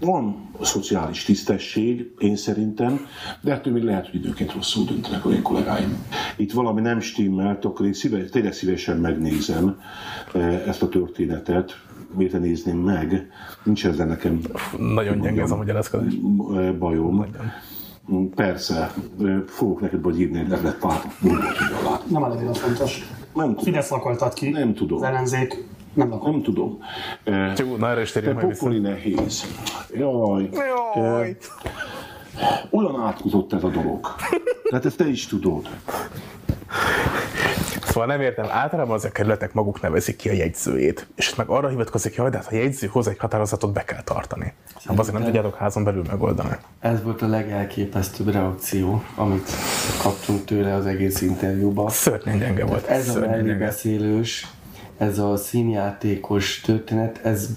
van a szociális tisztesség, én szerintem, de ettől még lehet, hogy időnként rosszul döntenek a én kollégáim. Itt valami nem stimmelt, akkor én szíves, tényleg szívesen megnézem eh, ezt a történetet, miért nézném meg, nincs ezzel nekem Nagyon gyenge ez a magyarázkodás. eh, bajom. Persze, eh, fogok neked majd írni egy levelet pár mondatot alá. Nem a legyen fontos. Nem A tudom. Fidesz lakoltat ki. Nem tudom. Az ellenzék nem lakol. Nem tudom. Eh, Jó, na erre is térjünk vissza. pokoli nehéz. Jaj. Jaj. Olyan átkozott ez a dolog. Tehát ezt te is tudod. Szóval nem értem, általában az a kerületek maguk nevezik ki a jegyzőjét, és meg arra hivatkozik, hogy de hát a jegyző hoz egy határozatot be kell tartani. Hát azért nem tudjátok házon belül megoldani. Ez volt a legelképesztőbb reakció, amit kaptunk tőle az egész interjúban. Szörnyen gyenge volt. Ez a szörnyen mellébeszélős, ez a színjátékos történet, ez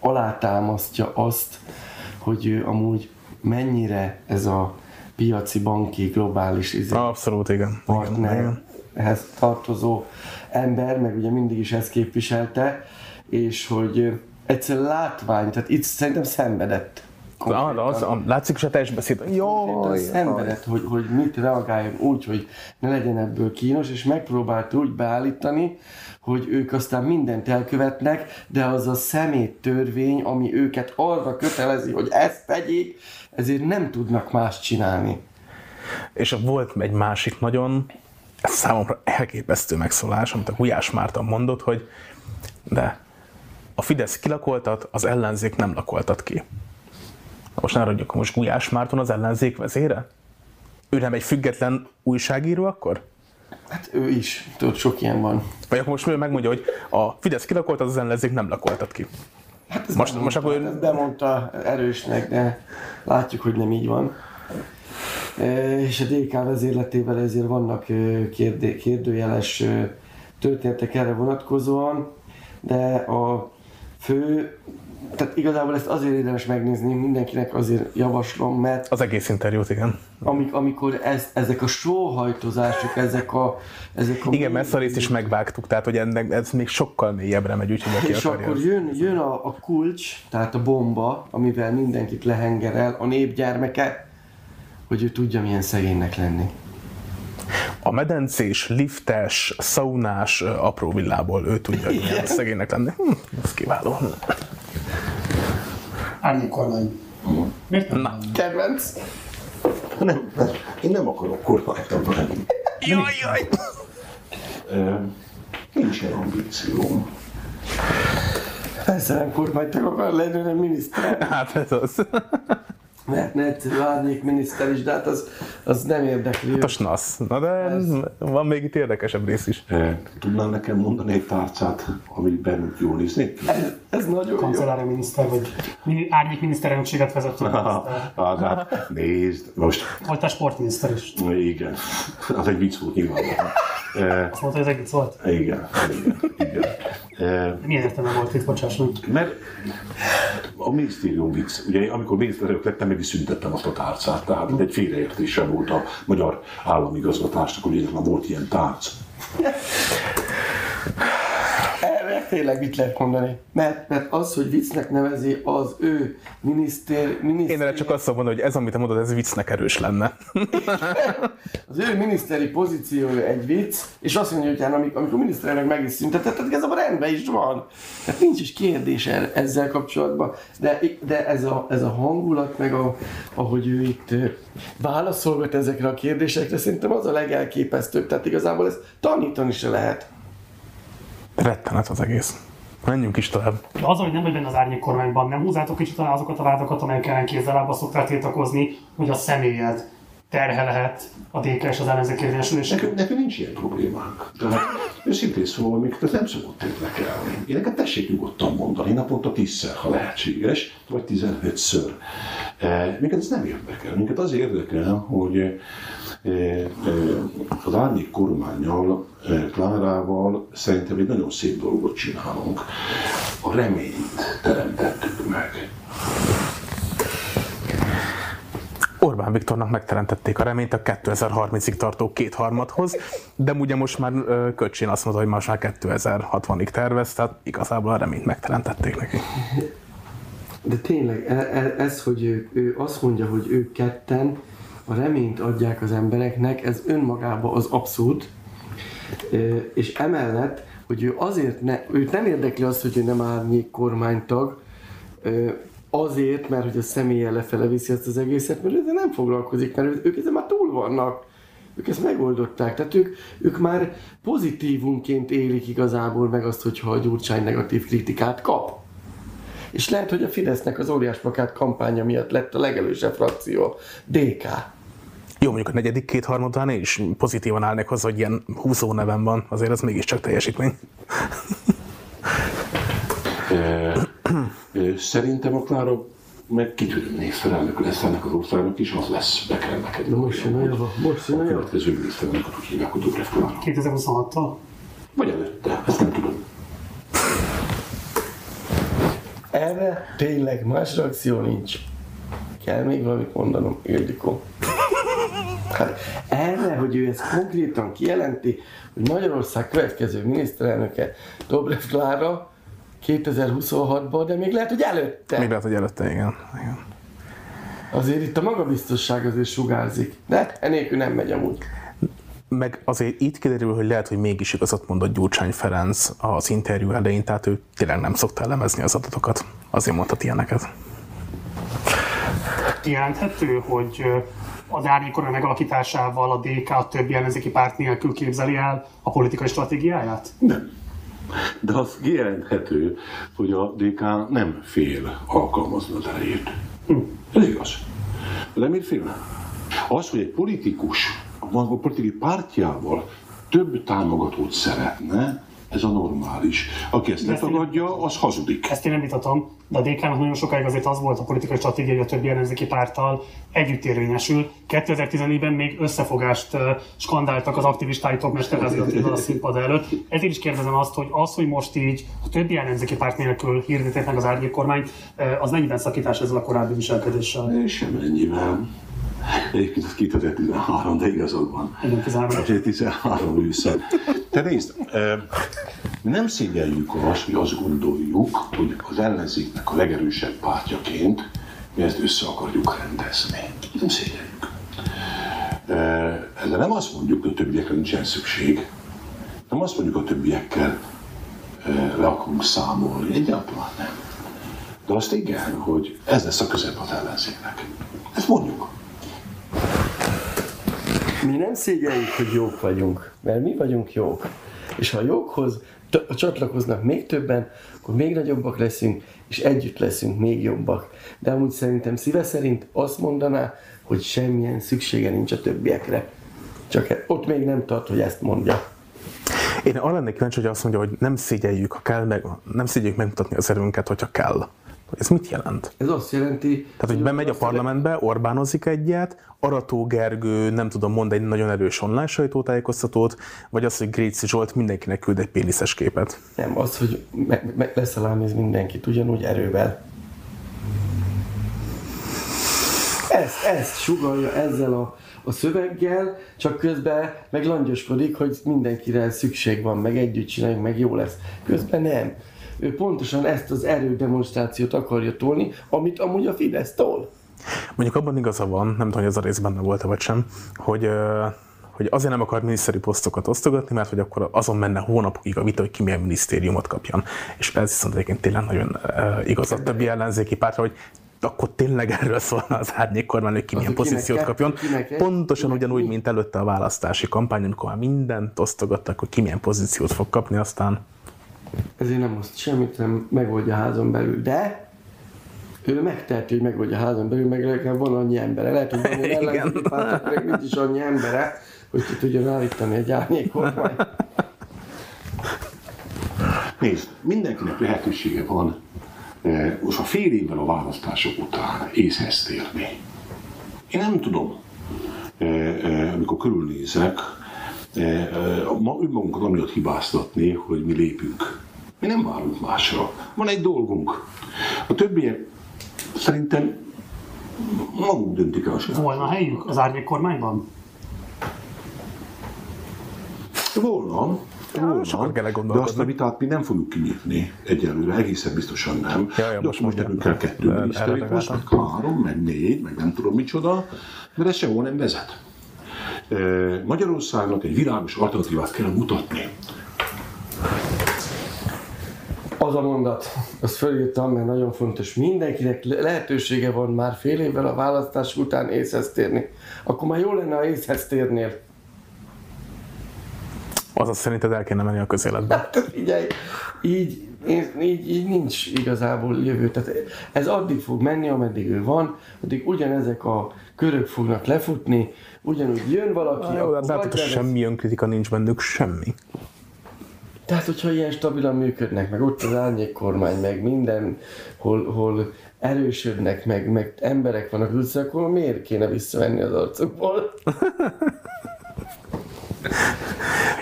alátámasztja azt, hogy ő amúgy mennyire ez a piaci banki globális izé, Abszolút, igen. partnerhez tartozó ember, meg ugye mindig is ezt képviselte, és hogy egyszerűen látvány, tehát itt szerintem szenvedett. De az, az, látszik is a teljes beszéd. Konkrétan Jaj, szenvedett, hogy, hogy mit reagáljon úgy, hogy ne legyen ebből kínos, és megpróbálta úgy beállítani, hogy ők aztán mindent elkövetnek, de az a szemét törvény, ami őket arra kötelezi, hogy ezt tegyék, ezért nem tudnak más csinálni. És volt egy másik nagyon ez számomra elképesztő megszólás, amit a Gulyás Márton mondott, hogy de a Fidesz kilakoltat, az ellenzék nem lakoltat ki. Na Most ne ragyjuk, most Gulyás Márton az ellenzék vezére? Ő nem egy független újságíró akkor? Hát ő is, tudod, sok ilyen van. Vagy akkor most ő megmondja, hogy a Fidesz kilakoltat, az ellenzék nem lakoltat ki. Hát ez Most- bemondta, most akkor- Ezt bemondta erősnek, de látjuk, hogy nem így van. E, És a DK vezérletével ezért vannak ö, kérdé, kérdőjeles ö, történetek erre vonatkozóan, de a fő, tehát igazából ezt azért érdemes megnézni, mindenkinek azért javaslom, mert Az egész interjút, igen. amik, amikor ez, ezek a sóhajtozások, ezek a, ezek a Igen, mert ezt a részt is megvágtuk, tehát hogy ennek, ez még sokkal mélyebbre megy, úgyhogy aki És akarja. akkor jön, jön a, a kulcs, tehát a bomba, amivel mindenkit lehengerel, a népgyermeke, hogy ő tudja milyen szegénynek lenni. A medencés, liftes, szaunás apró villából ő tudja, hogy milyen szegénynek lenni. Hm, ez kiváló. Árnyék kormány. Miért nem? Na. Kedvenc! Nem, én nem akarok kormányra lenni. Jaj, jaj! Nincs ilyen ambícióm. Persze nem kormánytag akar lenni, hanem miniszter. Hát ez az. Lehetne egyszerű árnyék miniszter is, de hát az, az nem érdekli őt. A snasz. Na de van még itt érdekesebb rész is. Ö, Tudnál nekem mondani egy tárcát, amiben jól néznék ki? Ez, ez nagyon jó. Kancellári miniszter, vagy mini, árnyék miniszterelnökséget vezető miniszter. Hát, hát, nézd, most Volt a sportminiszter is. igen, az egy vicc volt nyilvánvalóan. Azt mondta, hogy ez egész volt. Igen, igen, igen. Ö, Milyen értelme volt itt, bocsáss meg? Mert a minisztérium vicc, ugye amikor miniszterelnök lettem, meg is szüntettem azt a tárcát, tehát egy félreértése volt a magyar államigazgatásnak, hogy egyetlen volt ilyen tárc. Erre tényleg mit lehet mondani? Mert, mert az, hogy viccnek nevezi az ő miniszter, miniszter Én erre csak azt mondani, hogy ez, amit te mondod, ez viccnek erős lenne. Az ő miniszteri pozíciója egy vicc, és azt mondja, hogy hát, amikor, amikor miniszterelnök meg is szüntetett, ez a rendben is van. Tehát nincs is kérdés el- ezzel kapcsolatban. De, de ez, a, ez a hangulat, meg a, ahogy ő itt válaszolgat ezekre a kérdésekre, szerintem az a legelképesztőbb. Tehát igazából ezt tanítani se lehet. Rettenet az egész. Menjünk is tovább. De az, hogy nem vagy benne az árnyék kormányban, nem húzátok kicsit alá azokat a vádakat, amelyek ellen kézzel szoktál tiltakozni, hogy a személyed terhe lehet a DK és az ellenzék érvényesülésnek. Nekünk, nekünk nincs ilyen problémánk. Tehát őszintén szóval minket ez nem szokott érdekelni. Éneket tessék nyugodtan mondani, naponta tízszer, ha lehetséges, vagy tizenötször. E, minket ez nem érdekel. Minket az érdekel, hogy az árnyék kormányjal, e, Klárával szerintem egy nagyon szép dolgot csinálunk. A reményt teremtettük meg. Orbán Viktornak megteremtették a reményt a 2030-ig tartó kétharmadhoz, de ugye most már Köcsén azt mondta, hogy most már 2060-ig tervez, tehát igazából a reményt megteremtették neki. De tényleg, e- e- ez, hogy ő, ő azt mondja, hogy ők ketten a reményt adják az embereknek, ez önmagában az abszurd, és emellett, hogy ő azért ne, őt nem érdekli az, hogy ő nem árnyék kormánytag, azért, mert hogy a személye lefele viszi ezt az egészet, mert ő nem foglalkozik, mert ők ezzel már túl vannak. Ők ezt megoldották. Tehát ők, ők már pozitívunként élik igazából meg azt, hogyha a Gyurcsány negatív kritikát kap. És lehet, hogy a Fidesznek az óriás plakát kampánya miatt lett a legelősebb frakció, DK. Jó, mondjuk a negyedik kétharmadán én is pozitívan állnék hozzá, hogy ilyen húzó nevem van, azért ez mégiscsak teljesítmény. Szerintem a Klára meg kitűnő miniszterelnök lesz ennek az országnak is, az lesz, be kell neked. Na most jön a java, most jön A következő miniszterelnököt úgy hívják, hogy Dobrev Klára. 2026-tól? Vagy előtte, ezt nem tudom. Erre tényleg más reakció nincs. Kell még valamit mondanom, Ildikó? Hát erre, hogy ő ezt konkrétan kijelenti, hogy Magyarország következő miniszterelnöke Dobrev Klára 2026-ban, de még lehet, hogy előtte. Még lehet, hogy előtte, igen. igen. Azért itt a magabiztosság azért sugárzik. De enélkül nem megy amúgy. Meg azért itt kiderül, hogy lehet, hogy mégis igazat mondott Gyurcsány Ferenc az interjú elején, tehát ő tényleg nem szokta elemezni az adatokat. Azért mondhat ilyeneket. Kijelenthető, hogy ö, a Dániel kormány megalakításával a DK a többi ellenzéki párt nélkül képzeli el a politikai stratégiáját? Nem. De az kijelenthető, hogy a DK nem fél alkalmazni az erejét. Ez igaz. De miért félne? Az, hogy egy politikus a politikai pártjával több támogatót szeretne, ez a normális. Aki ezt ne ezt én- tagadja, az hazudik. Ezt én nem vitatom, de a DK-nak nagyon sokáig azért az volt a politikai stratégia, hogy a többi ellenzéki párttal együtt érvényesül. 2014-ben még összefogást skandáltak az aktivistáitok Mesterházi Attila a színpad előtt. Ezért is kérdezem azt, hogy az, hogy most így a többi ellenzéki párt nélkül hirdeték meg az árnyék kormányt, ö, az mennyiben szakítás ezzel a korábbi viselkedéssel? Semennyivel. Egyébként ez 2013, de igazad van. Igen, 13. 2013 ősszel. Te nézd, eh, nem szégyeljük azt, hogy azt gondoljuk, hogy az ellenzéknek a legerősebb pártjaként mi ezt össze akarjuk rendezni. Nem szégyeljük. Ezzel nem azt mondjuk, hogy a többiekre nincsen szükség. Nem azt mondjuk, hogy a többiekkel le akarunk számolni. Egyáltalán nem. De azt igen, hogy ez lesz a közep az ellenzéknek. Ezt mondjuk. Mi nem szégyeljük, hogy jók vagyunk, mert mi vagyunk jók. És ha a jókhoz t- csatlakoznak még többen, akkor még nagyobbak leszünk, és együtt leszünk még jobbak. De amúgy szerintem szíve szerint azt mondaná, hogy semmilyen szüksége nincs a többiekre. Csak e- ott még nem tart, hogy ezt mondja. Én arra lennék kíváncsi, hogy azt mondja, hogy nem szégyeljük, ha kell, meg, nem szégyeljük megmutatni az erőnket, hogyha kell. Ez mit jelent? Ez azt jelenti... Tehát, hogy bemegy a parlamentbe, Orbánozik egyet, Arató Gergő, nem tudom, mond egy nagyon erős online sajtótájékoztatót, vagy az, hogy Gréci Zsolt mindenkinek küld egy péniszes képet. Nem, az, hogy me- me- leszalámiz mindenkit ugyanúgy erővel. Ezt, ezt sugalja ezzel a, a szöveggel, csak közben meg langyoskodik, hogy mindenkire szükség van, meg együtt csináljuk, meg jó lesz. Közben nem. Ő pontosan ezt az erődemonstrációt akarja tolni, amit amúgy a Fidesz tol. Mondjuk abban igaza van, nem tudom, hogy ez a rész benne volt vagy sem, hogy, hogy azért nem akar miniszteri posztokat osztogatni, mert hogy akkor azon menne hónapokig a vita, hogy ki milyen minisztériumot kapjon. És ez viszont egyébként tényleg nagyon ö, igaz a többi ellenzéki pártra, hogy akkor tényleg erről szólna az árnyék kormány, hogy ki milyen kinek pozíciót kettő, kapjon. kinek egy, Pontosan kinek ugyanúgy, mi. mint előtte a választási kampány, amikor már mindent osztogattak, hogy ki milyen pozíciót fog kapni, aztán Ezért nem azt semmit nem megoldja házon belül, de ő megteheti, hogy megoldja a házon belül, meg legalább van annyi embere. Lehet, hogy van ellenzéki pártoknak nincs is annyi embere, hogy ki tudjon állítani egy árnyékormányt. Nézd, mindenkinek lehetősége van eh, most a fél évvel a választások után észhez térni. Én nem tudom, eh, eh, amikor körülnézek, ma önmagunkat amiatt hibáztatni, hogy mi lépünk. Mi nem várunk másra. Van egy dolgunk. A többiek szerintem maguk döntik el a saját. Volna helyük az árnyék kormányban? Volna, sokat kell de azt a vitát mi nem fogjuk kinyitni egyelőre, egészen biztosan nem. Ja, ja, de most most nekünk kell kettő miniszteri poszt, meg három, meg négy, meg nem tudom micsoda, mert ez sehol nem vezet. Magyarországnak egy világos alternatívát kell mutatni. Az a mondat, azt fölírtam, mert nagyon fontos. Mindenkinek le- lehetősége van már fél évvel a választás után észhez térni. Akkor már jó lenne, ha észhez térnél. Azaz szerinted el kéne menni a közéletbe. Hát figyelj, így, így, így, nincs igazából jövő. Tehát ez addig fog menni, ameddig ő van, addig ugyanezek a körök fognak lefutni, ugyanúgy jön valaki, Jó, de hát semmi önkritika nincs bennük, semmi. Tehát, hogyha ilyen stabilan működnek, meg ott az árnyék kormány, meg minden, hol, hol erősödnek, meg, meg emberek vannak az utcán, akkor miért kéne visszavenni az arcukból?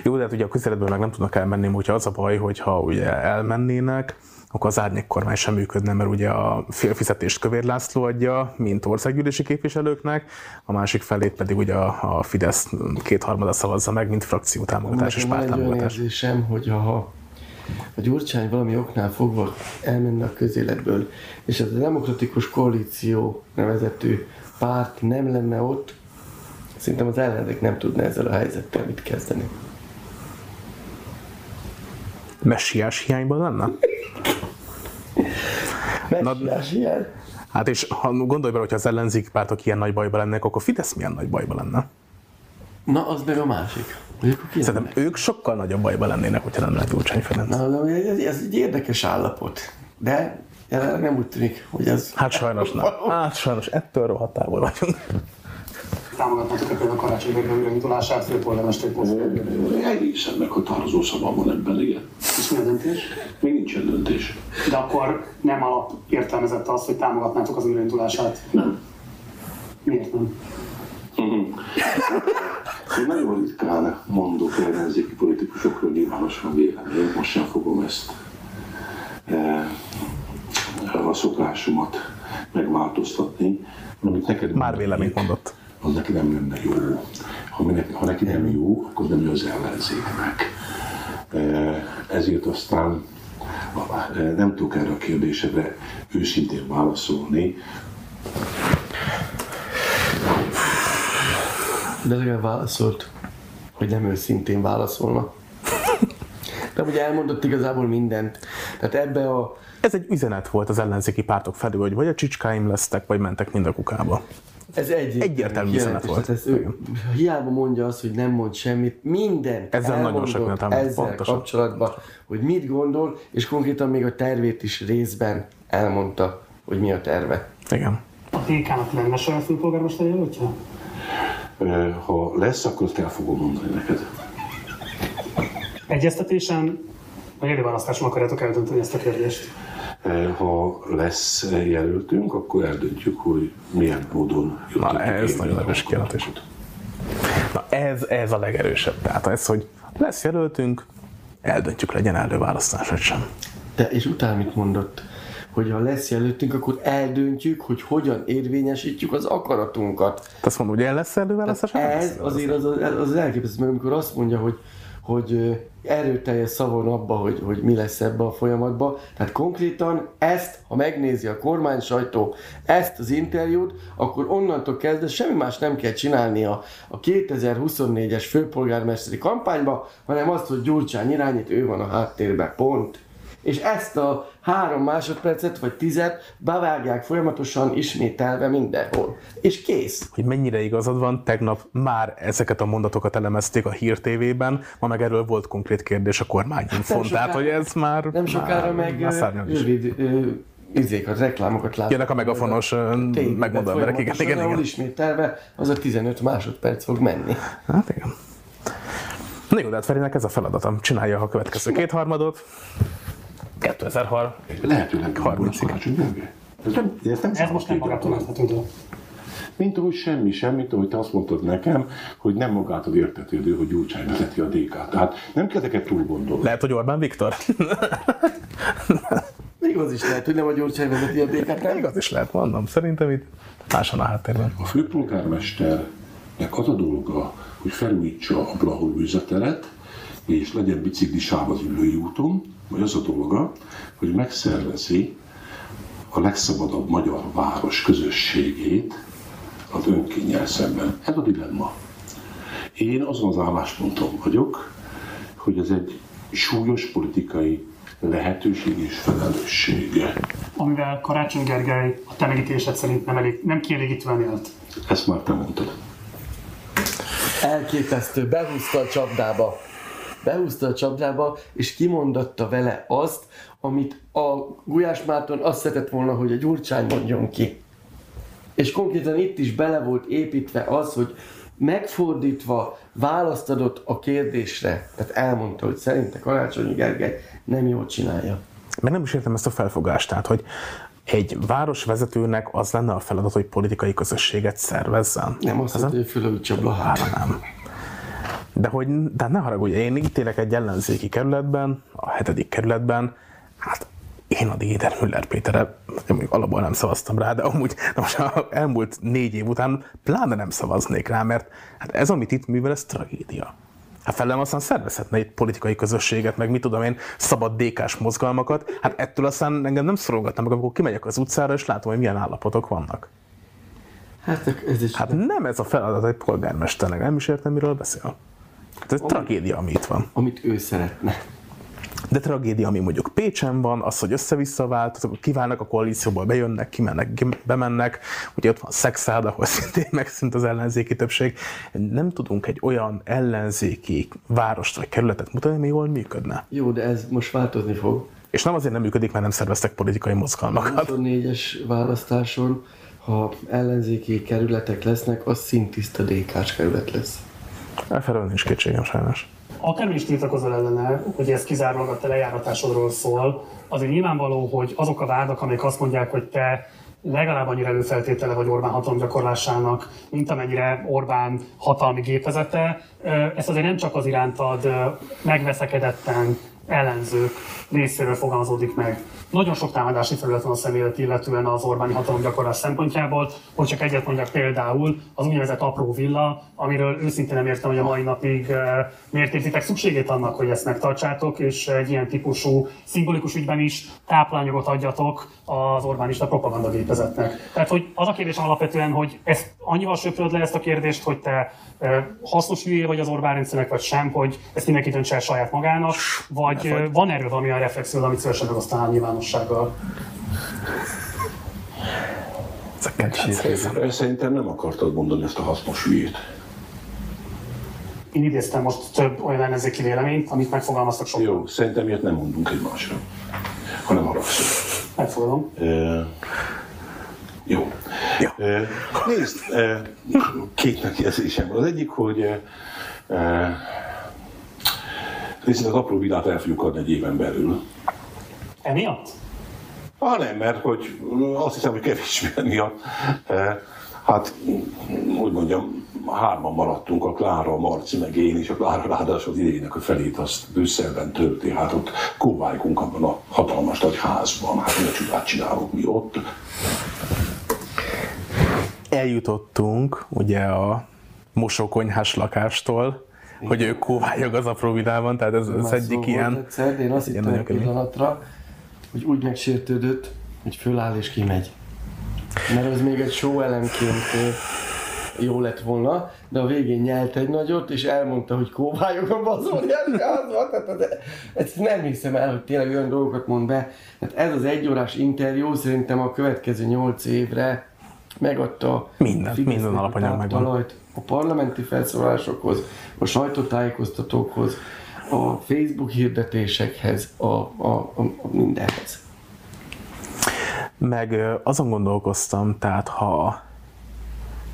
Jó, de hát ugye a közeledből meg nem tudnak elmenni, hogyha az a baj, hogyha ugye elmennének, akkor az árnyék kormány sem működne, mert ugye a félfizetést Kövér László adja, mint országgyűlési képviselőknek, a másik felét pedig ugye a, Fidesz kétharmada szavazza meg, mint frakció támogatás és pártámogatás. érzésem, hogy ha a Gyurcsány valami oknál fogva elmenne a közéletből, és ez a demokratikus koalíció nevezetű párt nem lenne ott, szerintem az ellenzék nem tudna ezzel a helyzettel mit kezdeni. Messiás hiányban lenne? Messiás ilyen. Hát és ha gondolj bele, hogyha az ellenzéki pártok ilyen nagy bajban lennek, akkor Fidesz milyen nagy bajban lenne? Na, az meg a másik. Hogy? Szerintem ők sokkal nagyobb bajban lennének, hogyha nem lenne Gyurcsány Ferenc. Na, na, ez, ez egy érdekes állapot. De jelenleg nem úgy tűnik, hogy ez... Hát sajnos nem. Hát sajnos ettől rohadt távol vagyunk. Támogatnátok a például Karácsony Gergely újraindulását főpolgármesteri posztban. Egészen meghatározó szava van ebben, igen. És mi a döntés? Még nincsen döntés. De akkor nem alap értelmezett az, hogy támogatnátok az újraindulását. Nem. Miért nem? Én nagyon ritkán mondok ellenzéki politikusokról nyilvánosan véleményt, most sem fogom ezt eh, a szokásomat megváltoztatni. Amit neked Már véleményt mondott. Az neki nem lenne jó. Ha, neki, ha neki nem jó, akkor nem jó az ellenzéknek. Eh, Ezért aztán eh, nem tudok erre a kérdésedre őszintén válaszolni. De legalább válaszolt, hogy nem őszintén válaszolna. De ugye elmondott igazából mindent. Tehát ebbe a... Ez egy üzenet volt az ellenzéki pártok felé, hogy vagy a csicskáim lesztek, vagy mentek mind a kukába. Ez egy Egyértelmű üzenet volt. Ez ő, hiába mondja azt, hogy nem mond semmit, mindent Ezzel nagyon elmondott sok mindent elmondott, ezzel pontosan. kapcsolatban, hogy mit gondol, és konkrétan még a tervét is részben elmondta, hogy mi a terve. Igen. A PK-nak lenne saját főpolgármester jelöltje? Ha lesz, akkor azt el fogom mondani neked. Egyeztetésen vagy előválasztáson akarjátok eldönteni ezt a kérdést? Eh, Ha lesz jelöltünk, akkor eldöntjük, hogy milyen módon Na, ez nagyon a erős kijelentés. Na ez, ez a legerősebb. Tehát ez, hogy lesz jelöltünk, eldöntjük, legyen előválasztás, vagy sem. De és utána mit mondott? Hogy ha lesz jelöltünk, akkor eldöntjük, hogy hogyan érvényesítjük az akaratunkat. Te azt mondod, hogy el lesz előválasztás? nem lesz Ez azért az, az, az elképesztő, meg amikor azt mondja, hogy, hogy erőteljes szavon abba, hogy, hogy mi lesz ebbe a folyamatba. Tehát konkrétan ezt, ha megnézi a kormány sajtó, ezt az interjút, akkor onnantól kezdve semmi más nem kell csinálnia a 2024-es főpolgármesteri kampányba, hanem azt, hogy Gyurcsány irányít, ő van a háttérben, pont. És ezt a három másodpercet vagy tizet bevágják folyamatosan ismételve mindenhol. És kész. hogy mennyire igazad van, tegnap már ezeket a mondatokat elemezték a Hír TV-ben, ma meg erről volt konkrét kérdés a kormányinfon, Nem tehát hogy ez már Nem sokára már, meg rövid izékat, reklámokat láttam. Jönnek a megafonos megmondó emberek, igen, igen, igen. ismételve az a 15 másodperc fog menni. Hát igen. Na jó, de hát Ferinek ez a feladatom. Csinálja a következő kétharmadot. 2000 Lehetőleg 30-ig. karácsony Gergely. Ez, nem, ez nem Ez most nem magától értetődő. Mint ahogy semmi sem, mint ahogy te azt mondtad nekem, hogy nem magától értetődő, hogy Gyurcsány vezeti a DK-t. Tehát nem kell ezeket túl gondolni. Lehet, hogy Orbán Viktor? Még az is lehet, hogy nem a Gyurcsány vezeti a DK-t? Igaz is lehet, mondom. Szerintem itt máson a háttérben. A főpolgármesternek az a dolga, hogy felújítsa a Blahol üzleteret, és legyen biciklisáv az ülői úton, vagy az a dolga, hogy megszervezi a legszabadabb magyar város közösségét az önkényel szemben. Ez a dilemma. Én azon az állásponton vagyok, hogy ez egy súlyos politikai lehetőség és felelősség. Amivel Karácsony Gergely a te megítélésed szerint nem, elég, nem kielégítően élt. Ezt már te mondtad. Elképesztő, behúzta a csapdába. Behúzta a csapdába, és kimondatta vele azt, amit a Gulyás Márton azt szeretett volna, hogy a Gyurcsány mondjon ki. És konkrétan itt is bele volt építve az, hogy megfordítva választ adott a kérdésre. Tehát elmondta, hogy szerinte Karácsonyi Gergely nem jól csinálja. Meg nem is értem ezt a felfogást, tehát, hogy egy városvezetőnek az lenne a feladat, hogy politikai közösséget szervezzen. Nem azt hogy fölövíts a blahát. nem. De hogy, de ne haragudj, én ítélek egy ellenzéki kerületben, a hetedik kerületben, hát én a Déder Müller Péterre, én mondjuk alapból nem szavaztam rá, de amúgy de most a elmúlt négy év után pláne nem szavaznék rá, mert hát ez, amit itt művel, ez tragédia. Hát felem aztán szervezhetne egy politikai közösséget, meg mit tudom én, szabad DK-s mozgalmakat. Hát ettől aztán engem nem szorongatna meg, amikor kimegyek az utcára, és látom, hogy milyen állapotok vannak. Hát ez is... Hát nem ez a feladat egy polgármesternek, nem is értem, miről beszél. Hát ez tragédia, ami itt van. amit ő szeretne. De tragédia, ami mondjuk Pécsen van, az, hogy össze-vissza változik, kiválnak a koalícióból, bejönnek, kimennek, ki- bemennek, ugye ott van Szexád, ahol szintén megszűnt az ellenzéki többség. Nem tudunk egy olyan ellenzéki várost vagy kerületet mutatni, ami jól működne. Jó, de ez most változni fog. És nem azért nem működik, mert nem szerveztek politikai A mozgalmakat. 24-es választáson, ha ellenzéki kerületek lesznek, az szintiszta DK-s kerület lesz. Elfelől nincs kétségem sajnos. Akármi is tiltakozol ellene, hogy ez kizárólag a te lejáratásodról szól, azért nyilvánvaló, hogy azok a vádak, amik azt mondják, hogy te legalább annyira előfeltétele vagy Orbán hatalomgyakorlásának, mint amennyire Orbán hatalmi gépezete, ezt azért nem csak az irántad megveszekedetten ellenzők részéről fogalmazódik meg. Nagyon sok támadási terület van a személyet illetően az Orbáni hatalomgyakorlás szempontjából, hogy csak egyet mondjak például az úgynevezett apró villa, amiről őszintén nem értem, hogy a mai napig eh, miért értitek szükségét annak, hogy ezt megtartsátok, és egy ilyen típusú szimbolikus ügyben is táplányogot adjatok az Orbánista propagandagépezetnek. Tehát, hogy az a kérdés alapvetően, hogy ezt annyival söpröd le ezt a kérdést, hogy te hasznos hülyé vagy az Orbán rendszernek, vagy sem, hogy ezt mindenki döntse el saját magának, vagy van erről valamilyen reflexió, amit szívesen megosztanál nyilvánossággal? Részem. Szerintem nem akartad mondani ezt a hasznos hülyét. Én idéztem most több olyan ellenzéki véleményt, amit megfogalmaztak sokan. Jó, szerintem ilyet nem mondunk egymásra, hanem haragszunk. Megfogadom. E, E, nézd, két megjegyzésem van. Az egyik, hogy nézd, az apró világot el fogjuk adni egy éven belül. Emiatt? Ah, nem, mert hogy azt hiszem, hogy kevés miatt. Hát, úgy mondjam, hárman maradtunk, a Klára, a Marci, meg én is, a Klára ráadásul az idejének a felét azt Brüsszelben tölti, hát ott kóvályunk abban a hatalmas nagy házban, hát mi a csodát csinálunk mi ott. Eljutottunk ugye a mosókonyhás lakástól, hogy ő kóvályog az apró vidában, tehát ez, ez egyik ilyen... Egyszer, én azt hittem egy pillanatra, hogy úgy megsértődött, hogy föláll és kimegy. Mert az még egy show elemként jó lett volna, de a végén nyelt egy nagyot, és elmondta, hogy kóvályog a házban. Tehát ezt nem hiszem el, hogy tényleg olyan dolgokat mond be. Tehát ez az egyórás interjú szerintem a következő nyolc évre megadta Mindent, a minden a alapanyag megvan. a parlamenti felszólásokhoz, a sajtótájékoztatókhoz, a Facebook hirdetésekhez, a, a, a, a mindenhez. Meg azon gondolkoztam, tehát ha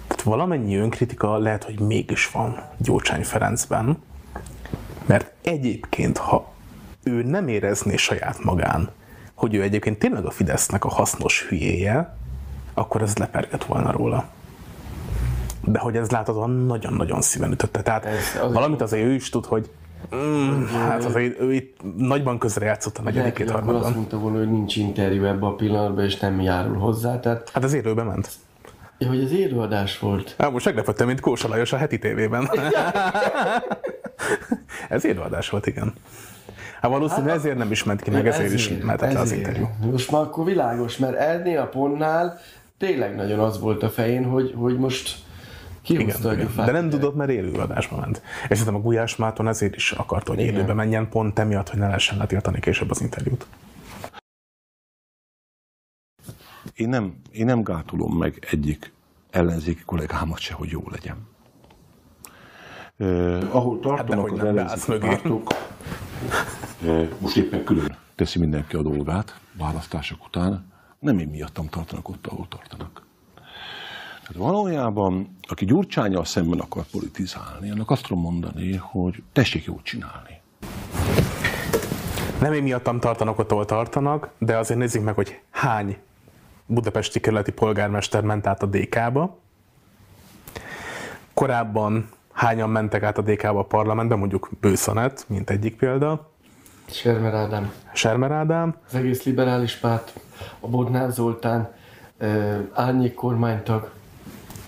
tehát valamennyi önkritika lehet, hogy mégis van Gyurcsány Ferencben, mert egyébként, ha ő nem érezné saját magán, hogy ő egyébként tényleg a Fidesznek a hasznos hülyéje, akkor ez lepergett volna róla. De hogy ez láthatóan nagyon-nagyon szíven ütötte. Tehát Ez- az- valamit azért ő is tud, hogy mm, hát azért ő itt nagyban közrejátszott a Lehet, hogy negyedikét akkor azt harmadban. mondta volna, hogy nincs interjú ebben a pillanatban, és nem járul hozzá. Tehát, Hát az élőbe ment. ja, hogy ez élőadás volt. Hát most meglepettem, mint Kósa Lajos a heti tévében. ez élőadás volt, igen. Hát valószínűleg ezért nem is ment ki, meg ezért, is mentett le az ezért. interjú. Most már akkor világos, mert ennél a pontnál tényleg nagyon az volt a fején, hogy, hogy most Igen, kihúzta a igen. gyufát. De nem tudott, mert élőadásba ment. És szerintem a Gulyás Márton ezért is akarta, hogy Igen. élőbe menjen, pont emiatt, hogy ne lehessen letiltani később az interjút. Én nem, én nem gátolom meg egyik ellenzéki kollégámat se, hogy jó legyen. Eh, ahol tartanak dehogy az ellenzéki pártok, eh, most éppen külön teszi mindenki a dolgát választások után, nem én miattam tartanak ott, ahol tartanak. Tehát valójában, aki Gyurcsányal szemben akar politizálni, annak azt tudom mondani, hogy tessék jót csinálni. Nem én miattam tartanak ott, ahol tartanak, de azért nézzük meg, hogy hány budapesti kerületi polgármester ment át a DK-ba. Korábban hányan mentek át a DK-ba a parlamentbe, mondjuk Bőszanet, mint egyik példa, Sermer Ádám, Sermer Ádám, az egész liberális párt, a Bodnár Zoltán, árnyék kormánytag,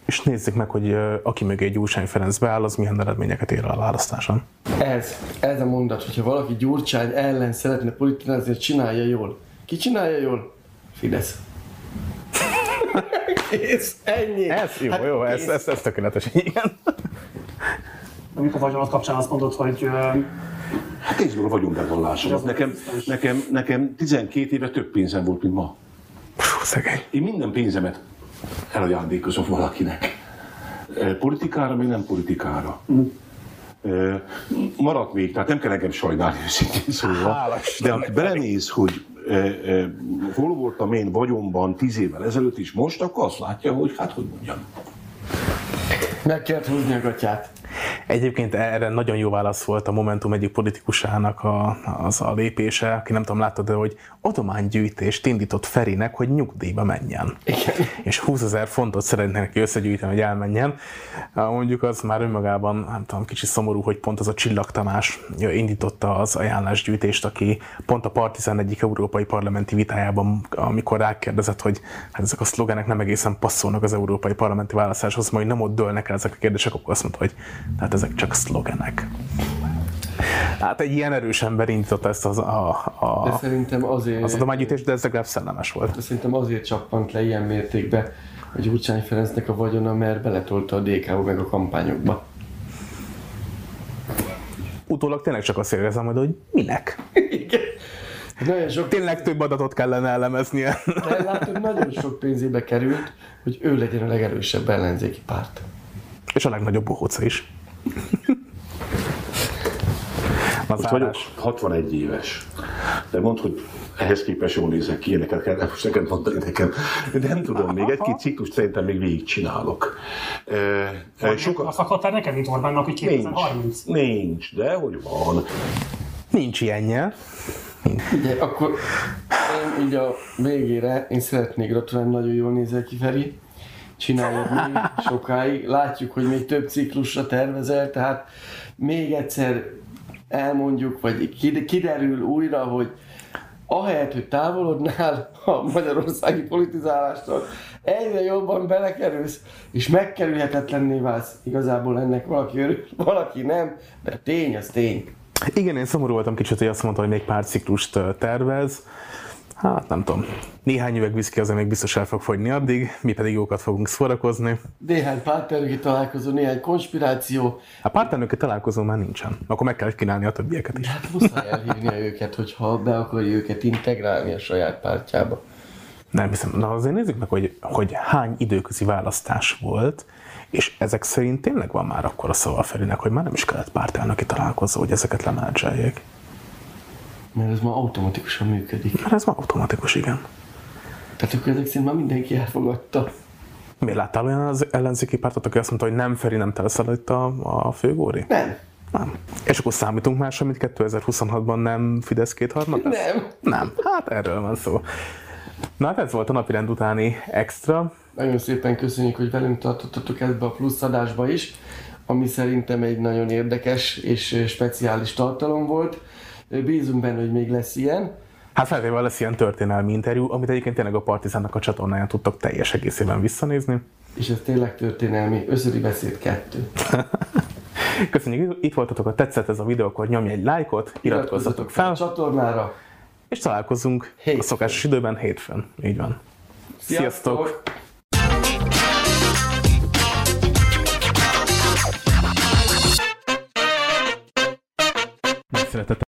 és nézzük meg, hogy aki mögé Gyurcsány Ferenc beáll, az milyen eredményeket ér el a választáson. Ez, ez a mondat, hogyha valaki Gyurcsány ellen szeretne politizázni, csinálja jól. Ki csinálja jól? Fidesz. Kész, ennyi. Ez jó, Hát jó, ez, kész. ez, ez tökéletes, igen. Amikor vagyonat kapcsán azt mondod, hogy Hát nézzük a vagyonbevallásomat. Nekem, nekem, nekem 12 éve több pénzem volt, mint ma. Fú, szegény. Én minden pénzemet elajándékozom valakinek. Politikára, még nem politikára. Eh, Maradt még, tehát nem kell nekem sajnálni őszintén szólva. Hála De aki belenéz, hogy hol voltam én vagyonban tíz évvel ezelőtt is most, akkor azt látja, hogy hát hogy mondjam. Meg kellett húzni a gatyát. Egyébként erre nagyon jó válasz volt a Momentum egyik politikusának a, az a lépése, aki nem tudom, láttad, de hogy adománygyűjtést indított Ferinek, hogy nyugdíjba menjen. Igen. És 20 ezer fontot szeretne neki összegyűjteni, hogy elmenjen. Mondjuk az már önmagában, nem tudom, kicsit szomorú, hogy pont az a Csillag Tamás indította az ajánlásgyűjtést, aki pont a Partizán egyik európai parlamenti vitájában, amikor rákérdezett, hogy hát ezek a szlogenek nem egészen passzolnak az európai parlamenti választáshoz, majd nem ott dőlnek el ezek a kérdések, akkor azt mondta, hogy hát ezek csak szlogenek. Hát egy ilyen erős ember indította ezt az, a, De a, szerintem azért, az adománygyűjtést, de ez legalább szellemes volt. de szerintem azért csappant le ilyen mértékbe a Gyurcsány Ferencnek a vagyona, mert beletolta a DK-ba meg a kampányokba. Utólag tényleg csak azt majd, hogy minek? Igen. Nagyon sok, Tényleg több adatot kellene elemeznie. de látod, nagyon sok pénzébe került, hogy ő legyen a legerősebb ellenzéki párt. És a legnagyobb bohóca is. Most vagyok állás. 61 éves. De mondd, hogy ehhez képest jól nézek ki, ilyeneket kell most neked mondani nekem. De nem tudom, még egy-két ciklus szerintem még végigcsinálok. E, e, sokat... szakadtál neked, mint Orbánnak, hogy Nincs, 2030. nincs, de hogy van. Nincs ilyenje. Ugye, akkor én így a végére én szeretnék gratulálni, nagyon jól nézel ki, Feri. Csináljad még sokáig. Látjuk, hogy még több ciklusra tervezel, tehát még egyszer elmondjuk, vagy kid- kiderül újra, hogy ahelyett, hogy távolodnál a magyarországi politizálástól, egyre jobban belekerülsz, és megkerülhetetlenné válsz. Igazából ennek valaki örül, valaki nem, de tény az tény. Igen, én szomorú voltam kicsit, hogy azt mondta, hogy még pár ciklust tervez. Hát nem tudom. Néhány üveg viszki azért még biztos el fog fogyni addig, mi pedig jókat fogunk szórakozni. Néhány pártelnöki találkozó, néhány konspiráció, A pártelnöki találkozó már nincsen. Akkor meg kell kínálni a többieket is. hát muszáj elhívnia őket, hogyha be akarja őket integrálni a saját pártjába. Nem hiszem. Na azért nézzük meg, hogy, hogy hány időközi választás volt, és ezek szerint tényleg van már akkor a szava Ferinek, hogy már nem is kellett pártelnöki találkozó, hogy ezeket lemenedzseljék. Mert ez már automatikusan működik. Mert ez már automatikus, igen. Tehát akkor ezek szerint már mindenki elfogadta. Miért láttál olyan az ellenzéki pártot, aki azt mondta, hogy nem Feri, nem Telszal itt a, a főgóri? Nem. Nem. És akkor számítunk már semmit 2026-ban nem Fidesz kétharmad lesz? Nem. Nem. Hát erről van szó. Na hát ez volt a napirend utáni extra. Nagyon szépen köszönjük, hogy velünk tartottatok ebbe a plusz adásba is, ami szerintem egy nagyon érdekes és speciális tartalom volt. Bízunk benne, hogy még lesz ilyen. Hát feltétlenül lesz ilyen történelmi interjú, amit egyébként tényleg a Partizánnak a csatornáján tudtak teljes egészében visszanézni. És ez tényleg történelmi. Összödi beszéd kettő. Köszönjük, itt voltatok, ha tetszett ez a videó, akkor nyomj egy lájkot, iratkozzatok fel, a csatornára. és találkozunk Hétfőn. a szokásos időben hétfőn. Így van. Sziasztok! Szeretettel